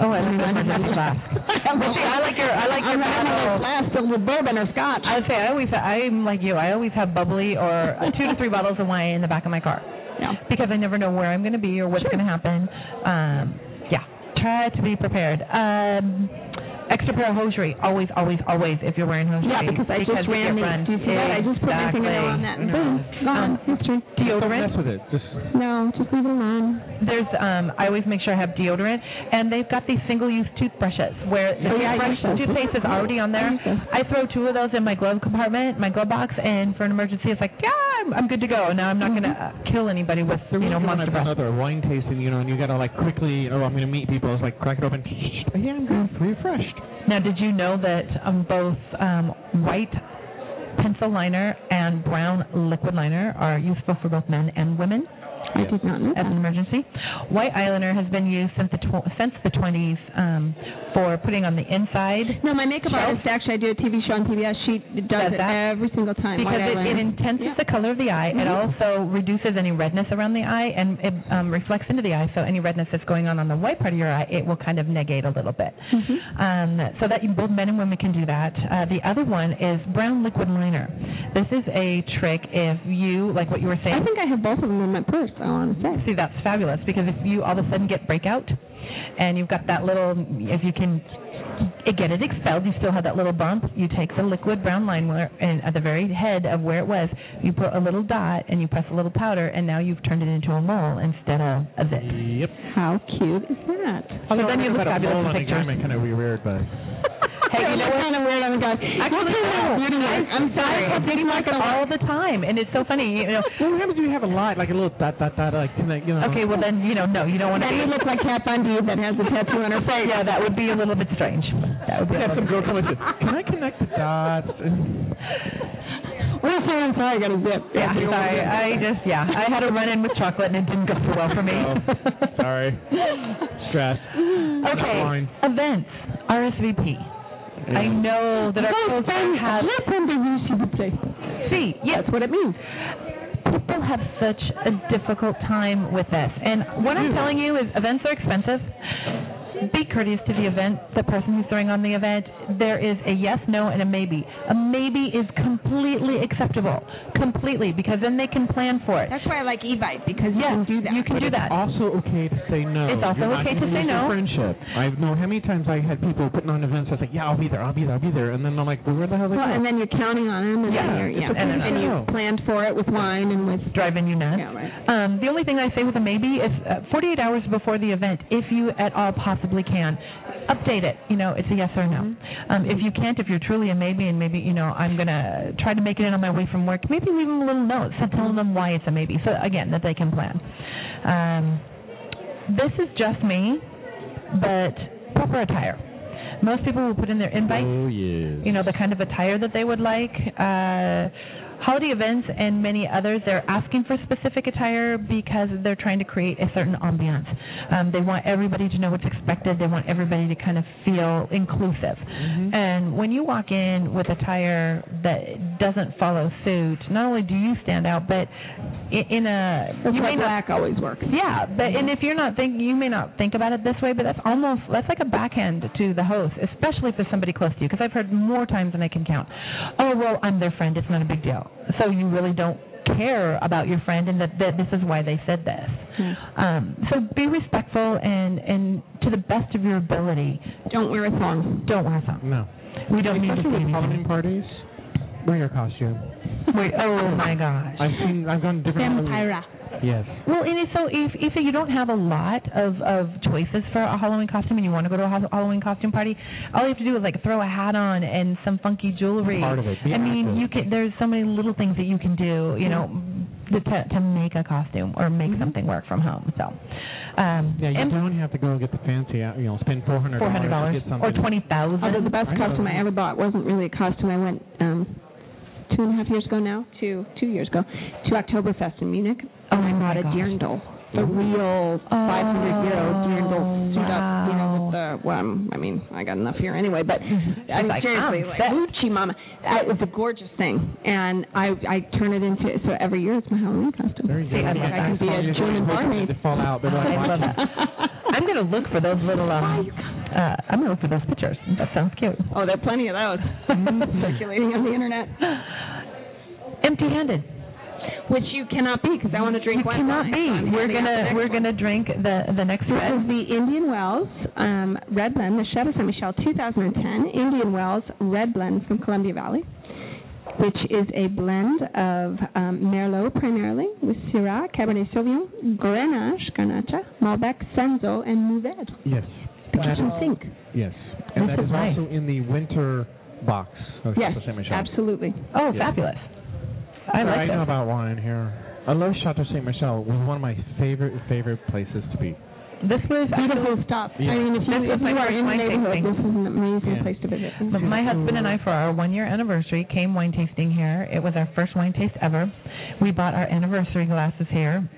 Oh, I like the emergency flask. See, I like your I like your I'm a bottle. flask filled with bourbon or scotch. I would say I always I'm like you. I always have bubbly or uh, two to three bottles of wine in the back of my car Yeah. because I never know where I'm going to be or what's going to happen. Um, yeah, try to be prepared. Um, extra pair of hosiery, always, always, always. If you're wearing hosiery, Yeah, because I just you ran get the. run. Do you see that? I just put my Exactly. on that and No. boom, gone. Um, History. don't mess with it. Just No, just leave it alone. There's um I always make sure I have deodorant and they've got these single use toothbrushes where the Oh, yeah, toothbrush use toothpaste is already on there. I use those. I throw two of those in my glove compartment, my glove box, and for an emergency it's like, yeah, I'm, I'm good to go. Now I'm not gonna uh, kill anybody with the you know reason when monster I've breath. done wine tasting, you know, and you gotta like quickly, oh, I'm gonna meet people. It's like crack it open. Yeah, I'm good. Refreshed. Now did you know that um both um white pencil liner and brown liquid liner are useful for both men and women? I did not know as an emergency. White eyeliner has been used since the tw- since the 20s um, for putting on the inside No, my makeup Shelf? artist actually, I do a TV show on PBS. She does, Does it that? every single time. because it, it intenses Yeah. the color of the eye. It Mhm. also reduces any redness around the eye and it um, reflects into the eye. So any redness that's going on on the white part of your eye, it will kind of negate a little bit. Mhm. Um, so that you, both men and women can do that. Uh, the other one is brown liquid liner. This is a trick if you like what you were saying. I think I have both of them in my purse. I want to say. See, that's fabulous because if you all of a sudden get breakout and you've got that little, if you can get it expelled, you still have that little bump. You take the liquid brown liner and at the very head of where it was, you put a little dot and you press a little powder, and now you've turned it into a mole instead of a zit. Yep. How cute is that? So then you look fabulous in pictures. Kind of weird, but Hey, you know what? kind of weird on the guy. Actually. I'm sorry. I have beauty marks all the time, and it's so funny. You know. well, what happens if you have a lot, like a little dot dot dot, like can that, you know? Okay, well then you know, no, you don't want to. Then you look like Kat Von D that has a tattoo on her face. Yeah, that would be a little bit strange. That would be. have some girl come and say, "Can I connect the dots?" Well, sorry, I'm sorry. I got a zip. Yeah, sorry. I just yeah, I had a run in with chocolate and it didn't go so well for me. Oh, sorry. Stress. okay, events, RSVP. I know that our culture has. See, yes, That's what it means. people have such a difficult time with this. And what I'm telling you is events are expensive. Be courteous to the event, the person who's throwing on the event. There is a yes, no, and a maybe. A maybe is completely acceptable, completely, because then they can plan for it. That's why I like Evite because you Yes, can do that. you can do that. Also okay to say no. It's also You're not okay to say no. Friendship. I know how many times I had people putting on events. I was like, yeah, I'll be there, I'll be there, I'll be there, and then I'm like, well, where the hell are they Well, and then you're counting on them, and Yeah, then you're, it's yeah, and, to and you planned for it with wine and with. driving you nuts. Yeah, right. Um, the only thing I say with a maybe is uh, 48 hours before the event, if you at all possibly possibly can. Update it. You know, it's a yes or no. Mm-hmm. Um, if you can't, if you're truly a maybe, and maybe you know, I'm gonna try to make it in on my way from work. Maybe leave them a little note, so telling them why it's a maybe. So again, that they can plan. Um, this is just me, but proper attire. Most people will put in their invite Oh yes. you know the kind of attire that they would like. Uh, holiday events and many others, they're asking for specific attire because they're trying to create a certain ambiance. Um, they want everybody to know what's expected. They want everybody to kind of feel inclusive. Mm-hmm. And when you walk in with attire that doesn't follow suit, not only do you stand out, but in a That's you why may not black always works. yeah, but and if you're not think you may not think about it this way, but that's almost that's like a backhand to the host, especially if there's somebody close to you. Because I've heard more times than I can count. Oh well, I'm their friend. It's not a big deal. So you really don't care about your friend, and that, that this is why they said this. Um, so be respectful and and to the best of your ability, Don't wear a thong. don't wear a thong. No. We don't need to Especially see with Halloween anything. parties. Wear your costume. Wait, oh my gosh. I've seen. I've gone to different. Halloween- Vampira. Yes. Well, and so if if you don't have a lot of of choices for a Halloween costume and you want to go to a Halloween costume party, all you have to do is like throw a hat on and some funky jewelry. Part of it. Be I mean, you can. There's so many little things that you can do. You know. To, to make a costume or make something work from home, so um, Yeah, you and don't have to go get the fancy. out- You know, spend four hundred four hundred dollars get something. or twenty thousand. Although the best I know. costume I ever bought wasn't really a costume. I went um two and a half years ago now, two two years ago, to Oktoberfest in Munich. Oh I my bought a dirndl, the real 500 euro dirndl suit up, you know, with the well, um, I mean, I got enough here anyway, but I mean, like, seriously, I'm like set. Gucci mama, I, it's a gorgeous thing, and I I turn it into so every year it's my Halloween costume. Very good. See, I Like I can that. be a Just German waiting for to fall out. They're I love that. I'm gonna look for those little. Um, uh, I'm gonna look for those pictures. That sounds cute. Oh, there are plenty of those circulating on the internet. Empty-handed. Which you cannot be because I want to drink You wine. cannot wine, be. so We're handing out the gonna we're one. gonna drink the the next This red. is the Indian Wells um, Red Blend, the Chateau Saint Michelle 2010 Indian Wells Red Blend from Columbia Valley, which is a blend of um, Merlot primarily with Syrah, Cabernet Sauvignon, Grenache, Garnacha, Malbec, Cinsault, and Mourvedre. yes. The kitchen sink. Yes. And This that is is nice. also in the winter box of Yes, Chateau Saint Michelle. absolutely. Oh, Yeah. fabulous! I I like know this. about wine here. I love Chateau Saint Michelle. It was one of my favorite favorite places to be. This was Beautiful stuff. Yeah. I mean, if you, This was if you are in the neighborhood, tasting. this is an amazing Yeah. place to visit. But my husband and I, for our one-year anniversary, came wine tasting here. It was our first wine taste ever. We bought our anniversary glasses here.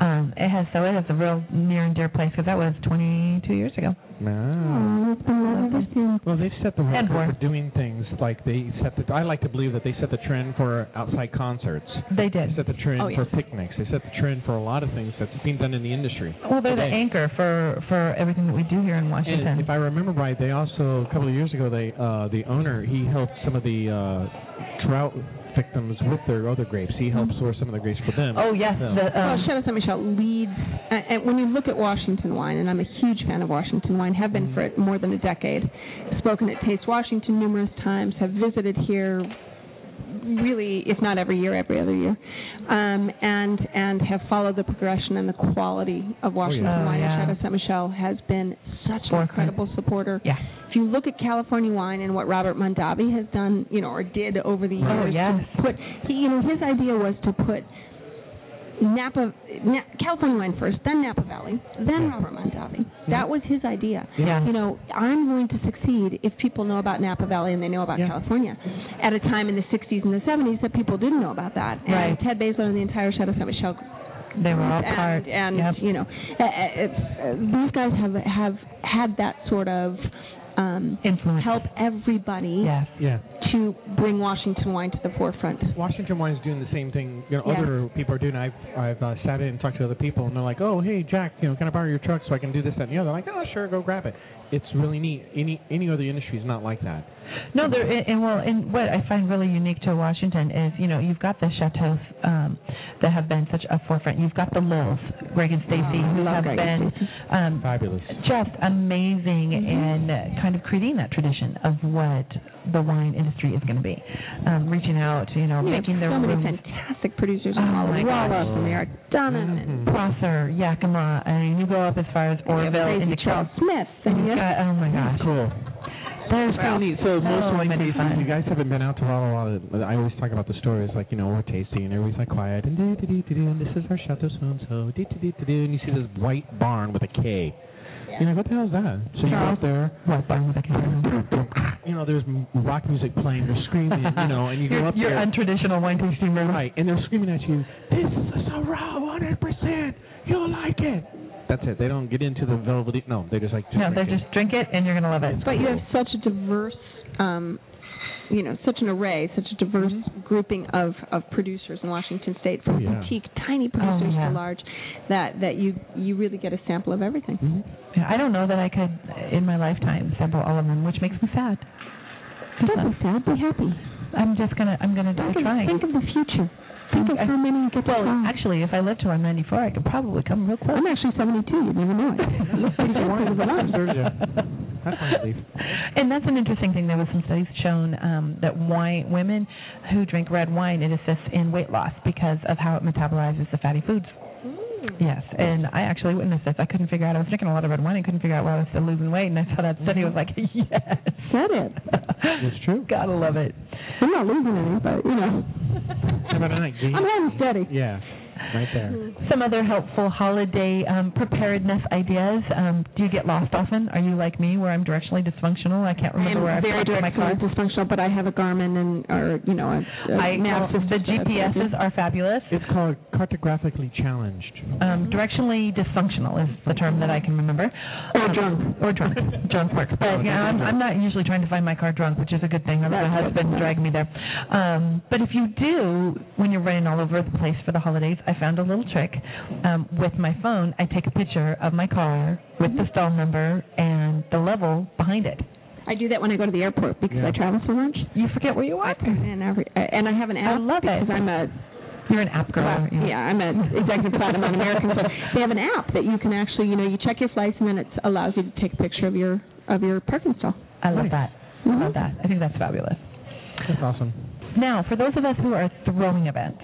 Um, it has so it has a real near and dear place because that was 22 years ago. Ah. Oh, it's been lovely to see. Well, they've set the And record for doing things like they set the. I like to believe that they set the trend for outside concerts. They did. They did. set the trend Oh, for picnics. They set the trend for a lot of things that's being done in the industry. Well, they're the anchor for for everything that we do here in Washington. And if I remember right, they also a couple of years ago, they uh, the owner he helped some of the uh, drought victims with their other grapes. He helped source some of the grapes for them. oh yes, So- the Well, um, Chateau Saint Michelle leads, uh, and when you look at Washington wine, and I'm a huge fan of Washington wine, have been for more than a decade. Spoken at Taste Washington numerous times, have visited here, really, if not every year, every other year, um, and and have followed the progression and the quality of Washington Oh, wine. yeah. And Chateau Saint Michelle has been such an Forefront. incredible supporter. yeah. If you look at California wine and what Robert Mondavi has done, you know, or did over the years, Oh, yes. put he, you know, his idea was to put Napa, Na, California wine first, then Napa Valley, then Robert Mondavi. That was his idea. Yeah. You know, I'm going to succeed if people know about Napa Valley and they know about Yeah. California. At a time in the 60s and the 70s that people didn't know about that. And Right. Ted Baseler and the entire Chateau Saint Michelle They were all and, part. and yep. you know, uh, uh, it's, uh, these guys have have had that sort of um, influence. help everybody Yes. yeah. To bring Washington wine to the forefront. Washington Wine's doing the same thing. You know, Yeah. other people are doing. I've I've uh, sat in and talked to other people, and they're like, "Oh, hey, Jack, you know, can I borrow your truck so I can do this, that, and the other?" I'm like, "Oh, sure, go grab it." It's really neat. Any any other industry is not like that. No, there and, and well, and what I find really unique to Washington is, you know, you've got the chateaus um, that have been such a forefront. You've got the Lils, Greg and Stacy, who have Greg been um, Fabulous. just amazing Mm-hmm. in uh, kind of creating that tradition of what the wine industry industry is going to be. Um, reaching out, you know, We making their so many fantastic producers Oh, in my Wallace gosh. and Eric Dunham and Prosser, Yakima, I mean, you go up as far as Orville Crazy into Charles Smith. and And you've got, oh my gosh. Cool. There's It's kind of neat. So most so of my many you guys haven't been out to Walla Walla. I always talk about the stories, like you know we're tasting, and everybody's like quiet, and do do do do do, and this is our chateau so and so, do do do do do, and you see this white barn with a K. You're like, what the hell is that? So you go out there, What barn with a camera? you know, there's rock music playing, they're screaming, you know, and you go up your there, untraditional wine tasting room. right, and they're screaming at you, this is a Syrah, 100%, you'll like it. That's it. They don't get into the velvety. No, they just like. Just No, they just drink it and you're gonna love it. but you have such a diverse, um, you know, such an array, such a diverse grouping of, of producers in Washington State, from Oh, yeah. boutique tiny producers yeah. to large, that that you you really get a sample of everything. Mhm. Yeah, I don't know that I could, in my lifetime, sample all of them, which makes me sad. Don't be sad. Be happy. I'm just gonna, I'm gonna die Think trying. think of the future. Think of I- how many you get to well, try. actually, if I live till I'm 94, I could probably come real close. I'm actually 72. You never know it. Look pretty good for the one. Sergio. That's my. And that's an interesting thing. There was some studies shown um, that wine, women who drink red wine, it assists in weight loss because of how it metabolizes the fatty foods. Yes, and I actually witnessed this. I couldn't figure out. I was drinking a lot of red wine. I couldn't figure out why I was still losing weight, and I saw that study. I was like, yes, Said it. It's true. Gotta love it. I'm not losing any, but you know, How about a night, Gee? I'm holding steady. Yeah, right there. Some other helpful holiday um, preparedness ideas. Um, do you get lost often? Are you like me, where I'm directionally dysfunctional? I can't I remember where I very parked my car. directionally dysfunctional, but I have a Garmin and or you know a, a I map well, system the that GPSs are fabulous. It's called cartographically challenged. Um, directionally dysfunctional is the term that I can remember. Or Um, drunk. Or drunk. drunk works. But yeah, I'm, I'm not usually trying to find my car drunk, which is a good thing. My That's good. husband dragged me there. Um, but if you do, when you're running all over the place for the holidays, I found a little trick. Um, with my phone, I take a picture of my car with the stall number and the level behind it. I do that when I go to the airport because Yeah. I travel so much. You forget where you are. And every and I have an app. I app love it. because I'm a You're an app girl. aren't you? yeah I'm an executive platinum on American. So they have an app that you can actually you know you check your flights and then it allows you to take a picture of your of your parking stall. I love that. I Mhm. love that. I think that's fabulous. That's awesome. Now, for those of us who are throwing events,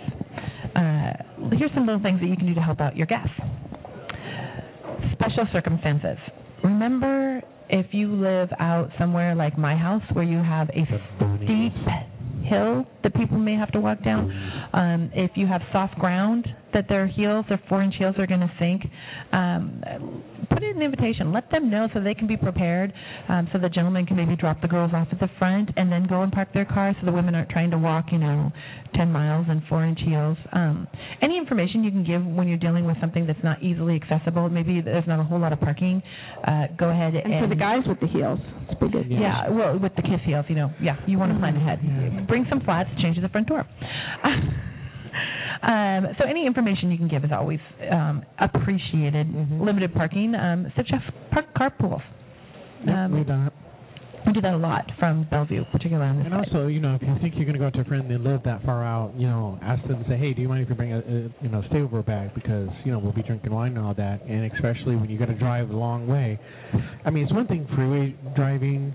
uh, here's some little things that you can do to help out your guests. Special circumstances. Remember, if you live out somewhere like my house where you have a steep hill that people may have to walk down, um, if you have soft ground that their heels, their four-inch heels are going to sink, um, put in an invitation. Let them know so they can be prepared. Um, so the gentleman can maybe drop the girls off at the front and then go and park their car so the women aren't trying to walk, you know, 10 miles in four-inch heels. Um, any information you can give when you're dealing with something that's not easily accessible, maybe there's not a whole lot of parking, uh, go ahead And for the guys with the heels, it's big. Yeah. yeah, well, with the kiss heels, you know, yeah, you want to plan ahead. Bring some flats, change at the front door. um, so any information you can give is always um, appreciated. Limited parking, um, suggest park carpools. Yep, Um, we've done it. we do that a lot from Bellevue, particularly on this And side. also, you know, if you think you're going to go to a friend and they live that far out, you know, ask them to say, hey, do you mind if you bring a, a you know stay over bag because you know we'll be drinking wine and all that, and especially when you got to drive a long way. I mean, it's one thing freeway driving.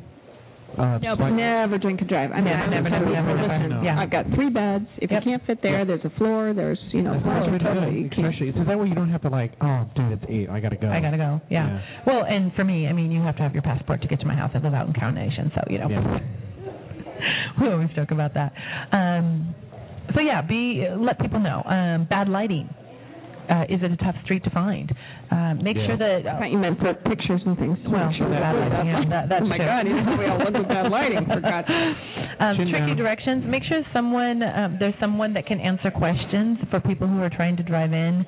Uh, No, but- but never drink and drive. I mean, Never, I never, never, never, never. Yeah. I've got three beds. If Yep. you can't fit there, there's a floor. There's you know, That's there's what a we do, toilet. You especially so that way you don't have to like, oh, dude, it's eight, I gotta go. I gotta go. Yeah. Yeah. Well, and for me, I mean, you have to have your passport to get to my house. I live out in Carnation, so you know. Yeah. we always joke about that. Um, so yeah, be let people know. Um, bad lighting. Uh, is it a tough street to find? Um, make Yeah. sure that. I thought you meant for pictures and things. Well, sure that- yeah, that- that's oh my true. God, you know, we all look at bad lighting. For God's um, tricky directions. Make sure someone um, there's someone that can answer questions for people who are trying to drive in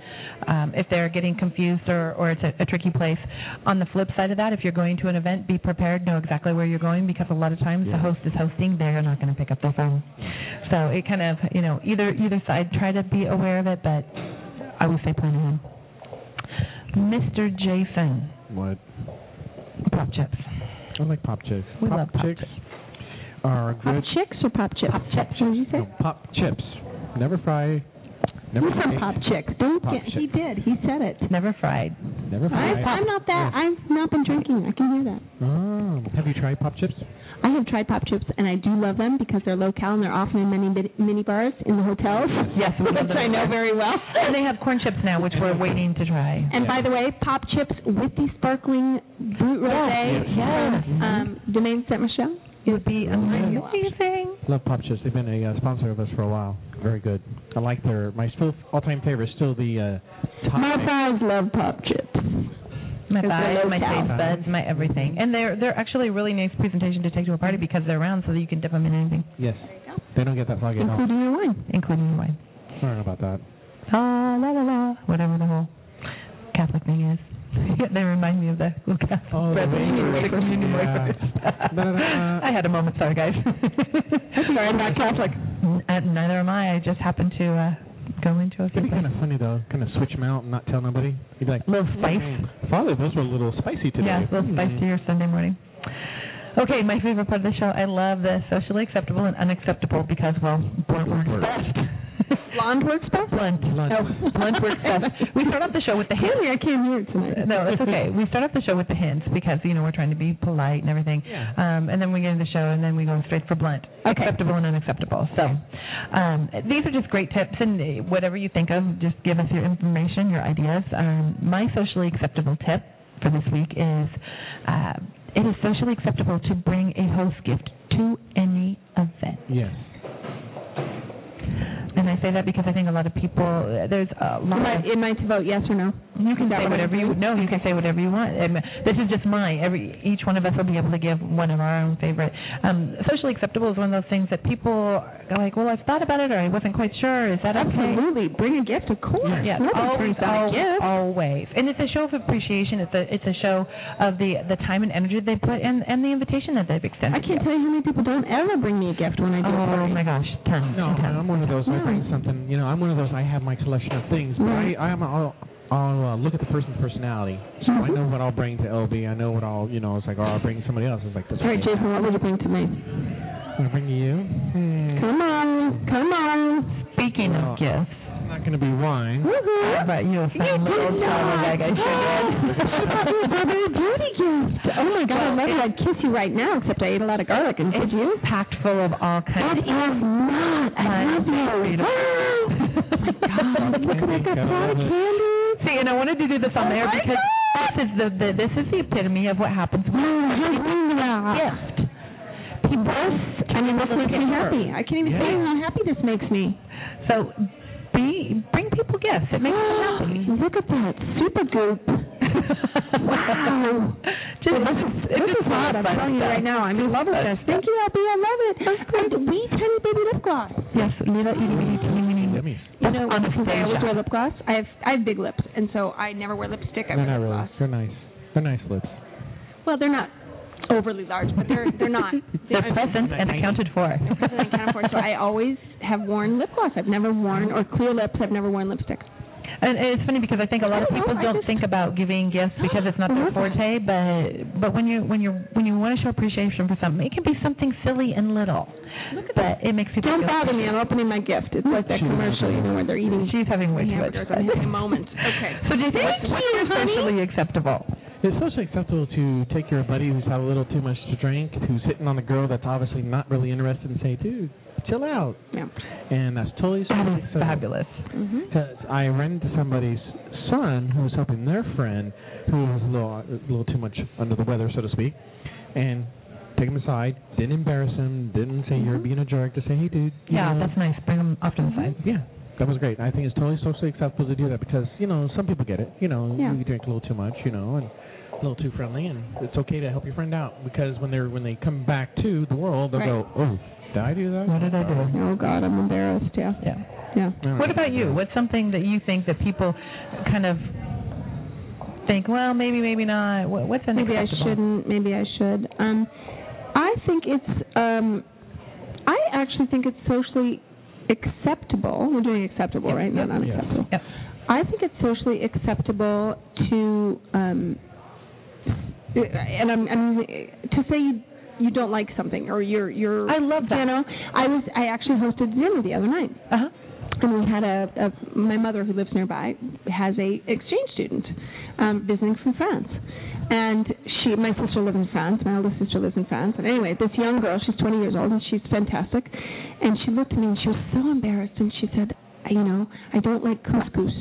um, if they're getting confused or or it's a, a tricky place. On the flip side of that, if you're going to an event, be prepared, know exactly where you're going because a lot of times the host is hosting, they're not going to pick up their phone. So it kind of you know either either side try to be aware of it, but I would say plan ahead. Mr. Jason, What? pop chips. I like pop chips. We pop love pop chicks chips. are Pop chicks or pop chips? Pop chips. What did you say? No, pop chips. Never fry. Never You're from Pop Chicks. Don't Pop get, he Chick. did. He said it. Never fried. Never I, fry. I'm not that. Yeah. I've not been drinking. I can hear that. Oh, have you tried pop chips? I have tried pop chips and I do love them because they're low cal and they're often in many mini- mini bars in the hotels. Yes, we which. I know very well. And they have corn chips now, which we're waiting to try. And by the way, pop chips with the sparkling brut rosé Yes, yes. from um, Domaine Saint Michelle. It would be amazing. Love Pop Chips. They've been a uh, sponsor of us for a while. Very good. I like their my still all-time favorite is still the uh, Thai. My thighs love pop chips. My Because thighs, my cal. taste buds, my everything. And they're they're actually a really nice presentation to take to a party because they're round so that you can dip them in anything, Yes. They don't get that foggy at all. Including your wine. including your wine. I about that. La la la la, whatever the whole Catholic thing is. they remind me of the little Catholic Oh, the bread, wafers. the communion Yeah. wafers. I had a moment, sorry guys. Sorry, I'm not Catholic. N- uh, neither am I. I just happened to uh, a It'd be kind of funny though. Kind of switch them out and not tell nobody. You'd be like, little spice. "Mm, Father, those were a little spicy today. Yeah, a little Hmm. spicier Sunday morning. Okay, my favorite part of the show. I love the socially acceptable and unacceptable because, well, blunt works best. Blonde works best? Blunt. Blunt. No, blunt works best. We start off the show with the hints. Really, I can't hear tonight. No, it's okay. We start off the show with the hints because you know we're trying to be polite and everything. Yeah. Um, and then we get into the show and then we go straight for blunt, Okay. acceptable and unacceptable. So um, these are just great tips and whatever you think of, just give us your information, your ideas. Um, my socially acceptable tip for this week is uh, it is socially acceptable to bring a host gift to any event. Yes. I say that because I think a lot of people there's a lot Am I, of am I to vote yes or no? You can say whatever you saying? no. You can say whatever you want. Um, this is just mine. Every each one of us will be able to give one of our own favorite. Um, socially acceptable is one of those things that people are like, well, I've thought about it, or I wasn't quite sure. Is that okay? Absolutely. Bring a gift, of course. Yes, Nobody always, brings out a always, always. And it's a show of appreciation. It's a it's a show of the the time and energy they put in and the invitation that they've extended. I can't tell you how many people don't ever bring me a gift when I do a Oh party. my gosh, tons. No, tons. I'm one of those. I bring something. You know, I'm one of those. I have my collection of things, but Right. I, I'm. I'll, I'll uh, look at the person's personality. So I know what I'll bring to LB. I know what I'll. You know, it's like, oh, I'll bring somebody else. It's like this. All right, Jason, what would you bring to me? I'll bring you. Hmm. Come on, come on. Speaking Well, of gifts, It's not going to be wine. Woohoo! how about you? You Some little did child not. like I sure did. I thought you were bringing a beauty gift. Oh my God, I love it. I'd kiss you right now, except I ate a lot of garlic. And did It's you? packed full of all It kinds is not. I Mine love is you. beautiful. God, look at that Gotta pot love of it. candy. See, and I wanted to do this on Oh there because God. this is the, the this is the epitome of what happens when gift. People, I mean, this makes me happy. I can't even Yeah. say how happy this makes me. So be bring people gifts. It makes them happy. Look at that Supergoop. Wow. Just, Well, this is, it's this just is hot. I'm telling you right now. I'm in love with this. Thank you, LB. I love it. And wee tiny baby lip gloss. Yes, little itty bitty teeny weeny. Yummy. You know, on because I always wear lip gloss. I have I have big lips, and so I never wear lipstick. I They're wear not lip really. gloss. They're nice. They're nice lips. Well, they're not overly large, but they're they're not. They're present and accounted for. They're present and accounted for. So I always have worn lip gloss. I've never worn or clear lips. I've never worn lipstick. And it's funny because I think a lot of people know, don't just- think about giving gifts because it's not their forte. But but when you when you when you want to show appreciation for something, it can be something silly and little, but it makes people Don't feel bother me. I'm opening my gift. It's like that commercial, you know, where they're eating She's having way too much I'm having a moment. Okay. So do you think Thank what's you, your honey. socially acceptable? It's socially acceptable to take your buddy who's had a little too much to drink, who's hitting on the girl that's obviously not really interested, and say, "Dude, chill out." Yeah. And that's totally socially acceptable. fabulous. Mm-hmm. Because I ran into somebody's son who was helping their friend who was a little, a little too much under the weather, so to speak, and take him aside, didn't embarrass him, didn't say you're being a jerk, to say, hey, dude. Yeah, know, that's nice. Bring him off to the side. Yeah, that was great. I think it's totally socially acceptable to do that because, you know, some people get it. You know, Yeah. you drink a little too much, you know, and a little too friendly, and it's okay to help your friend out because when they're when they come back to the world, they'll Right. go, oh, did I do that? What did I do? Oh God, I'm embarrassed. Yeah. Yeah. Yeah. All What about you? What's something that you think that people kind of think, well, maybe, maybe not? What- What's Maybe I shouldn't. Maybe I should. Um, I think it's. Um, I actually think it's socially acceptable. We're doing acceptable, Yep, right? yep, Not yes. unacceptable. Yep. I think it's socially acceptable to, um, and I'm, I'm to say you, you don't like something or you're you're. I love that. You know, I was I actually hosted dinner the other night. Uh-huh. and we had a, a my mother who lives nearby has a exchange student um visiting from France and she, my sister lives in France. My eldest sister lives in France. And anyway, this young girl, she's 20 years old, and she's fantastic. And she looked at me and she was so embarrassed, and she said, you know, I don't like couscous.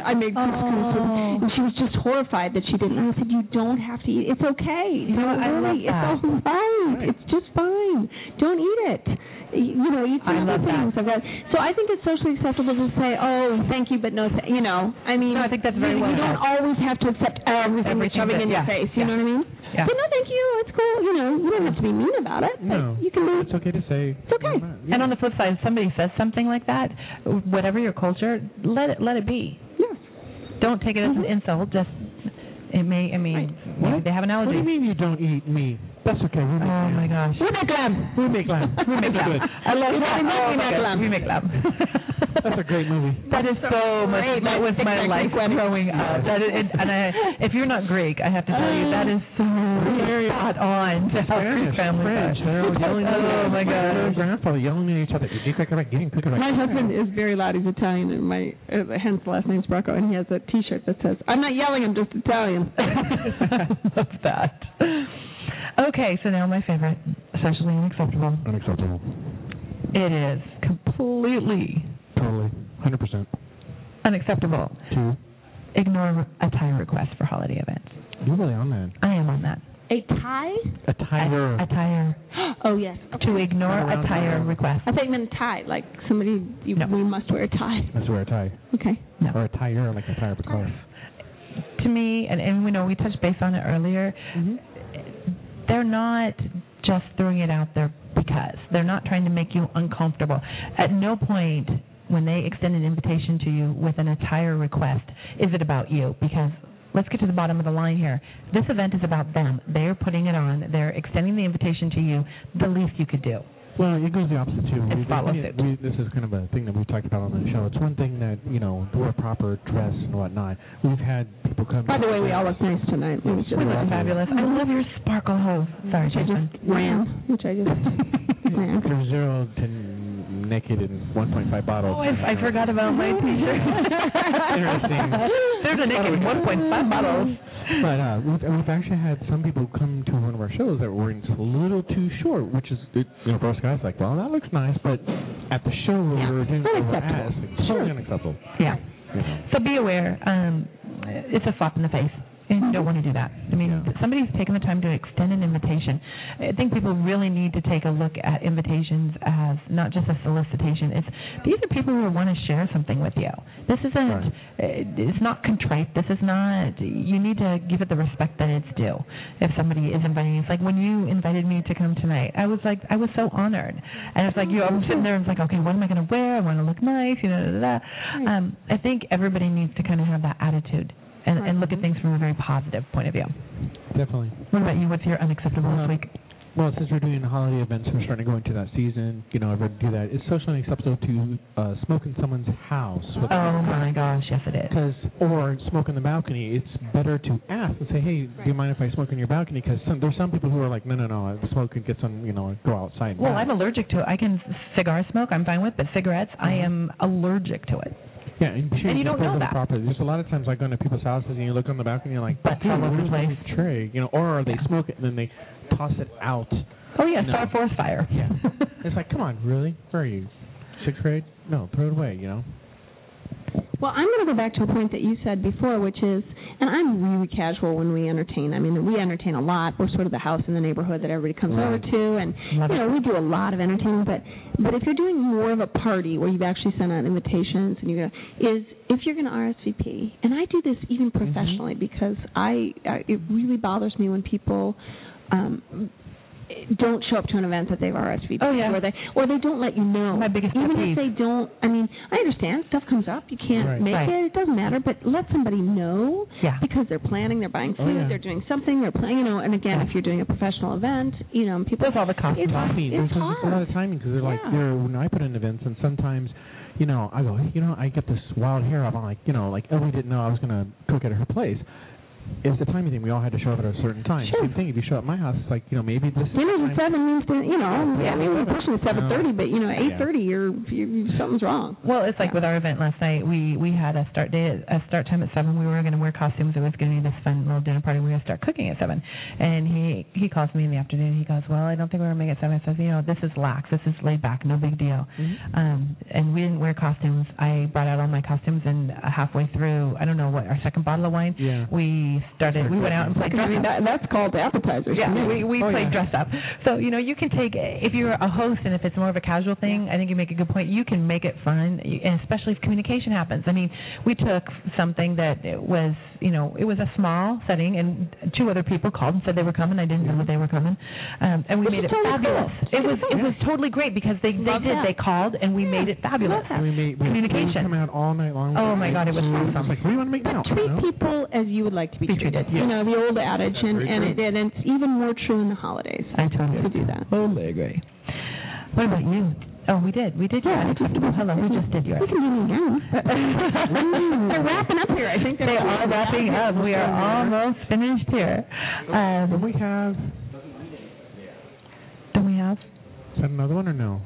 I made couscous, Oh. and she was just horrified that she didn't. And I said, you don't have to eat. It's okay. You know, I that. It's all right. It's just fine. Don't eat it. You know, eat some other things. I've So I think it's socially acceptable to say, "Oh, thank you, but no, th-, you know." I mean, No, I think that's very you, well you don't always have to accept everything, Everything that's shoving that- in your face. You yeah. know what I mean? Yeah. Say no, thank you. It's cool. You know, you don't have to be mean about it. but No. you can be. It's okay to say. It's okay. Yeah. And on the flip side, if somebody says something like that, whatever your culture, let it let it be. Yeah. Don't take it as an mm-hmm. insult. Just it may. I mean, maybe What? they have an What do allergy. you mean you don't eat meat? That's okay. We make Oh lamb. my gosh. We make lamb. We make lamb. We make good. I love We make- Oh we make gosh, lamb. We make lamb. That's a great movie. That is so much. Great. That was my life growing up. That is, and I, if you're not Greek, I have to tell you that is so spot on to how Greek family French. They're all yelling at Oh my gosh. grandfather yelling at each other. Getting quicker, getting quicker. My husband is very loud. He's Italian, and my uh, hence the last name's Brocco, and he has a T-shirt that says, "I'm not yelling. I'm just Italian." love that. Okay, so now my favorite, socially unacceptable. Unacceptable. It is completely Totally. 100%. unacceptable. Two. Ignore attire requests for holiday events. You're really on that. I am on that. A tie? Attire. Attire. Oh yes. To ignore Around attire town. requests. I thought you meant tie, like somebody you No. we must wear a tie. Must wear a tie. Okay. No. Or a tire, like a tire of a car. To me, and, and we know we touched base on it earlier, mm-hmm. They're not just throwing it out there because they're not trying to make you uncomfortable. At no point when they extend an invitation to you with an attire request is it about you because let's get to the bottom of the line here. This event is about them. They're putting it on. They're extending the invitation to you. The least you could do. Well, it goes the opposite too. It We- follows we- it. we- this is kind of a thing that we've talked about on the show. It's one thing that you know wear proper dress and whatnot. We've had people come. By the way, we all look nice tonight. Let me just We look Right. fabulous. I love your sparkle hose. Sorry, which I Jason. just ran, which I just ran. From zero to naked in 1.5 bottles. Oh, I, I forgot about my t-shirt. Interesting. There's a naked 1.5 bottles. But uh, we've, we've actually had some people come to one of our shows that were wearing just a little too short, which is, it, you know, for us guys, like, well, that looks nice, but at the show where we were doing it, we were Unacceptable. asked, like, totally unacceptable. Yeah. You. So be aware. Um, it's a slap in the face. And you don't want to do that. I mean, Yeah. somebody's taken the time to extend an invitation. I think people really need to take a look at invitations as not just a solicitation. It's these are people who want to share something with you. This isn't. Right. uh, It's not contrite. This is not. You need to give it the respect that it's due. If somebody is inviting, you. it's like when you invited me to come tonight. I was like, I was so honored. And it's like you. I'm sitting there and it's like, okay, what am I going to wear? I want to look nice. You know, da, da, da. Um, I think everybody needs to kind of have that attitude and, and look at things from a very positive point of view. Definitely. What about you? What's your unacceptable this Um, week? Well, since we're doing holiday events, we're starting to go into that season. You know, everyone do that. It's socially unacceptable to uh, smoke in someone's house. with- Oh my gosh, yes it is. Because or smoke on the balcony. It's better to ask and say, "Hey, do you mind if I smoke on your balcony?" Because some, there's some people who are like, "No, no, no, the smoke could get some, you know, go outside." and Well, back." I'm allergic to it. I can cigar smoke. I'm fine with, but cigarettes, I am allergic to it. Yeah, and, And you don't know that. Properly. There's a lot of times I go into people's houses and you look on the balcony and you're like, Butts "Dude, all over the where's place." my tray?" You know, or they smoke it and then they toss it out. Oh yeah, No. start a forest fire. Yeah. it's like, come on, really? Where are you? Sixth grade? No, throw it away. You know. Well, I'm going to go back to a point that you said before, which is, and I'm really casual when we entertain. I mean, we entertain a lot. We're sort of the house in the neighborhood that everybody comes Right. over to, and you know, we do a lot of entertaining. But but if you're doing more of a party where you've actually sent out invitations and you're gonna, is if you're going to RSVP, and I do this even Mm-hmm. professionally because I, I it really bothers me when people. Um, don't show up to an event that they've RSVP'd Oh, yeah. or they or they don't let you know. My biggest Even if they don't, I mean, I understand stuff comes up. You can't Right. make Right. it. It doesn't matter. But let somebody know Yeah. because they're planning, they're buying Oh, food, yeah. they're doing something, they're playing. You know, and again, if you're doing a professional event, you know, people. There's all the cost It's, it's There's just a lot of timing because they're like, they're, when I put in events, and sometimes, you know, I go, you know, I get this wild hair up. I'm like, you know, like oh, Ellie didn't know I was gonna cook at her place. It's the timing thing. We all had to show up at a certain time. Sure. Same thing. If you show up at my house, it's like you know maybe this. Dinner's at seven means to, you know. I mean, we're pushing at seven thirty, but you know, Yeah. eight thirty, you're, you something's wrong. Well, it's like with our event last night. We we had a start day, a start time at seven. We were going to wear costumes. It was going to be this fun little dinner party. We were going to start cooking at seven. And he he calls me in the afternoon. He goes, "Well, I don't think we're going to make it seven. I says, "You know, this is lax. This is laid back. No big deal." Um, and we didn't wear costumes. I brought out all my costumes, and halfway through, I don't know what our second bottle of wine, Yeah. we started. We went out and played I mean, that, that's called appetizers. Yeah, we we Oh, played yeah. dress up. So you know you can take if you're a host and if it's more of a casual thing. I think you make a good point. You can make it fun, and especially if communication happens. I mean, we took something that it was you know it was a small setting, and two other people called and said they were coming. I didn't know that they were coming, um, and we Which made it totally fabulous. cool. It was it was totally great because they they Love did that. they called and we made it fabulous. And we made we Communication. We come out all night long. Oh, my God, it was It's awesome. like what do you want to make now? treat you know? people as you would like to be, Be treated. You know, the old adage, and and, it, and it's even more true in the holidays I totally to do that. Totally agree. What about you? Oh, we did. We did. Yeah, yours. I just about Hello, we just did yours? We can do it again. They're wrapping up here. I think they're They wrapping up. We are almost finished here. Then Um, we have. do we have? Is that another one or no?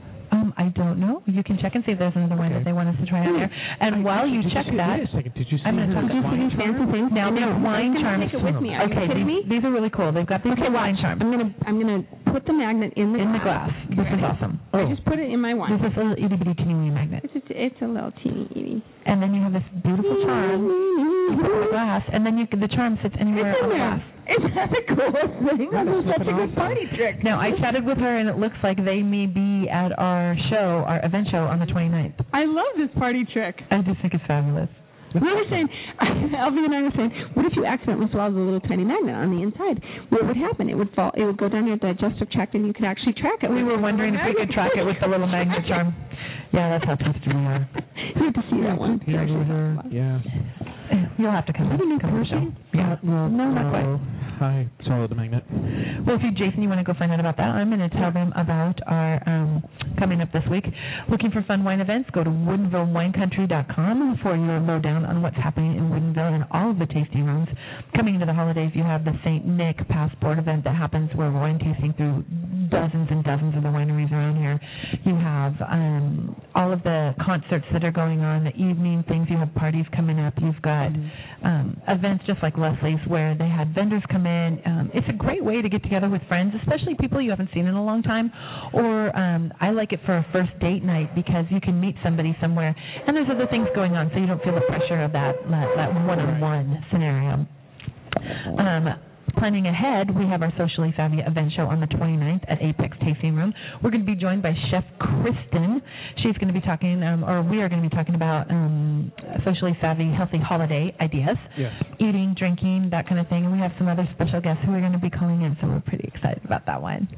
I don't know. You can check and see if there's another one Okay. that they want us to try out there. And while you check see, that, Wait a second. Did you see I'm gonna her talk wine these charm? fancy things? now I these I wine charms. Take it with me. Are okay, you kidding these, me? these are really cool. They've got these Okay, wine charms I'm gonna I'm gonna put the magnet in the in the glass. This is awesome. I Oh, just put it in my wine. this is a little itty bitty teeny weeny magnet, It's just, it's a little teeny itty. and then you have this beautiful charm. You put it in the glass, and then you the charm sits anywhere on in the glass. Isn't that the coolest thing? That This is is such a flippin' good awesome. party trick. Now I chatted with her, and it looks like they may be at our show, our event show on the 29th. I love this party trick. I just think it's fabulous. We were saying, LB and I were saying, what if you accidentally swallowed a little tiny magnet on the inside? What would happen? It would fall. It would go down your digestive tract, and you could actually track it. We were wondering if we could track it with the little magnet charm. Yeah, that's how tough we are. You have to see that one. Yeah, yeah. You'll have to come. You been come to the Yeah. No, No, not quite. Hi. Swallow the magnet. Well, if you, Jason, you want to go find out about that, I'm going to tell them about our um, coming up this week. Looking for fun wine events, go to WoodinvilleWineCountry.com for your lowdown on what's happening in Woodinville and all of the tasting rooms. Coming into the holidays, you have the St. Nick Passport event that happens where we're wine tasting through dozens and dozens of the wineries around here. You have um, all of the concerts that are going on, the evening things. You have parties coming up. You've got um, events just like Leslie's where they had vendors come in. Um, it's a great way to get together with friends, especially people you haven't seen in a long time. Or um, I like it for a first date night because you can meet somebody somewhere, and there's other things going on, so you don't feel the pressure of that that, that one-on-one scenario. Um, planning ahead, we have our Socially Savvy event show on the 29th at Apex Tasting Room. We're going to be joined by Chef Kristen. She's going to be talking, um, or we are going to be talking about um, socially savvy, healthy holiday ideas, Yes. eating, drinking, that kind of thing. And we have some other special guests who are going to be calling in, so we're pretty excited about that one.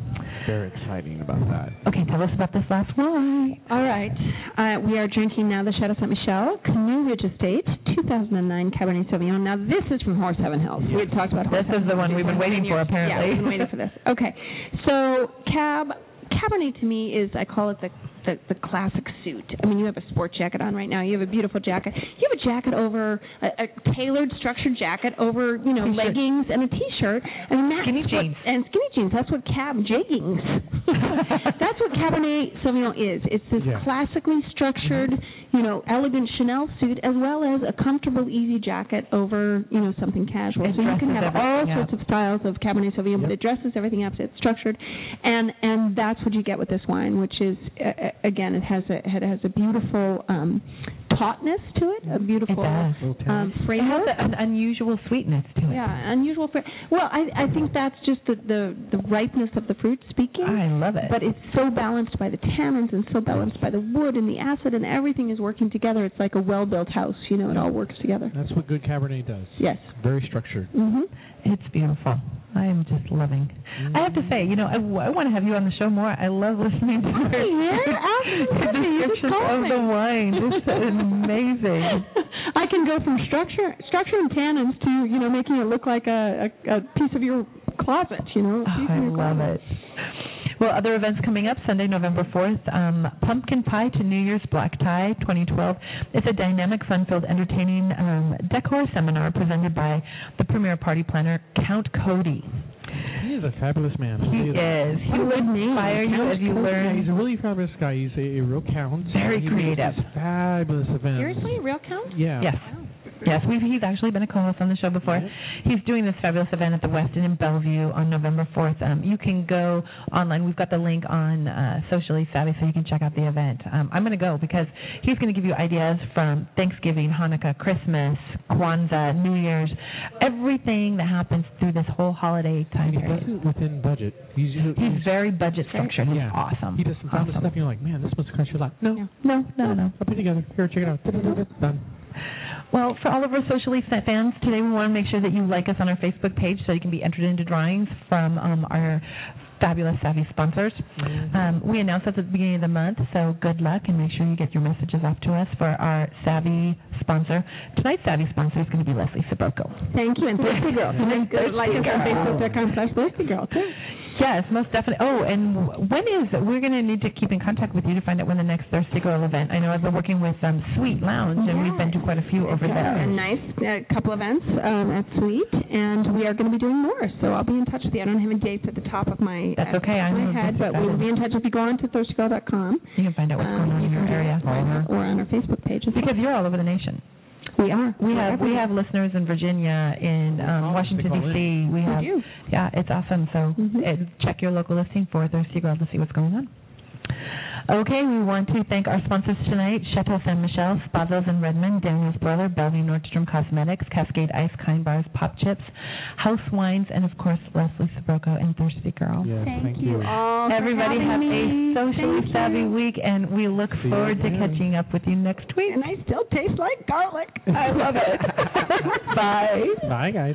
Very exciting about that. Okay, tell us about this last one. All right. Uh, we are drinking now the Chateau Saint Michelle Canoe Ridge Estate 2009 Cabernet Sauvignon. Now this is from Horse Heaven Hills. We had talked about Horse This is the one we've been waiting for, apparently. Yeah, we've been waiting for this. Okay. So cab Cabernet to me is I call it the, the the classic suit. I mean, you have a sport jacket on right now. You have a beautiful jacket. You have a jacket over a, a tailored, structured jacket over you know T-shirt. leggings and a t-shirt. I mean, that's Skinny what- jeans. and skinny jeans. That's what cab jeggings. that's what Cabernet Sauvignon is. It's this Yeah. classically structured, you know, elegant Chanel suit as well as a comfortable, easy jacket over, you know, something casual. It so you can have all sorts up. of styles of Cabernet Sauvignon, but Yep. it dresses everything up. It's structured, and and that's what you get with this wine, which is uh, uh, again, it has a it has a beautiful um, tautness to it, a beautiful does. Little um, It has framework. a- an unusual sweetness to it. Yeah, unusual. Fra- well, I I think that's just the, the the ripeness of the fruit speaking. I love it. But it's so balanced by the tannins and so balanced by the wood and the acid and everything is working together. It's like a well-built house. You know, it all works together. That's what good Cabernet does. Yes. Very structured. Mhm. It's beautiful. I am just loving. I have to say, you know, I, want to have you on the show more. I love listening to your, yeah. You just descriptions of me. the wine. It's amazing. I can go from structure, structure and tannins to you know making it look like a, a, a piece of your closet. You know, Oh, I love closet. it. Well, other events coming up Sunday, November 4th um, Pumpkin Pie to New Year's Black Tie 2012. It's a dynamic, fun filled, entertaining um, decor seminar presented by the premier party planner, Count Cody. He is a fabulous man. He is. He will inspire you as you Yeah, learn. he's a really fabulous guy. He's a, a real count. Very He makes creative. these Fabulous events. Seriously, real count? Yeah. Yes. Yes, we've, he's actually been a co-host on the show before. He's doing this fabulous event at the Westin in Bellevue on November 4th. Um, you can go online. We've got the link on uh, Socially Savvy so you can check out the event. Um, I'm going to go because he's going to give you ideas from Thanksgiving, Hanukkah, Christmas, Kwanzaa, New Year's, everything that happens through this whole holiday time And he does period. it within budget. He's, He's very budget structured. He's yeah. awesome. He does some Awesome. stuff. You're like, man, this must cost you a lot. No, No, no, no. I'll put it together. Here, check it out. Done. Well, for all of our socially fa- fans, today we want to make sure that you like us on our Facebook page so you can be entered into drawings from um, our fabulous Savvy sponsors. Um, we announced at the beginning of the month, so good luck and make sure you get your messages up to us for our Savvy sponsor. Tonight's Savvy sponsor is going to be Leslie Sbrocco. Thank you, and Thirsty Girl. And Go like us on Thirsty Girl. Facebook.com slash Thirsty Girl, too. Yes, most definitely. Oh, and when is it? we're going to need to keep in contact with you to find out when the next Thirsty Girl event. I know I've been working with um, Sweet Lounge, and we've been to quite a few over Yeah, there. a nice uh, couple events um, at Sweet, and we are going to be doing more. So I'll be in touch with you. I don't have any dates at the top of my That's uh, okay, I top of know my head, but we'll be in touch if you go on to thirstygirl.com. You can find out what's going on in your area. or on our Facebook page. as well. Because you're all over the nation. we are. We We're have we have listeners in Virginia, in um, Washington D.C. We have do. yeah, it's awesome. So Mhm. uh, check your local listing for Thirsty Girl to see what's going on. Okay, we want to thank our sponsors tonight: Chateau Saint Michelle, Spazos and Redmond, Daniel's Broiler, Bellevue Nordstrom Cosmetics, Cascade Ice, Kind Bars, Pop Chips, House Wines, and of course Leslie Sbrocco and Thirsty Girl. Yes, Thank, thank you all. for Everybody having have me. a socially Thank savvy you. week, and we look See forward to catching up with you next week. And I still taste like garlic. I love it. Bye. Bye, guys.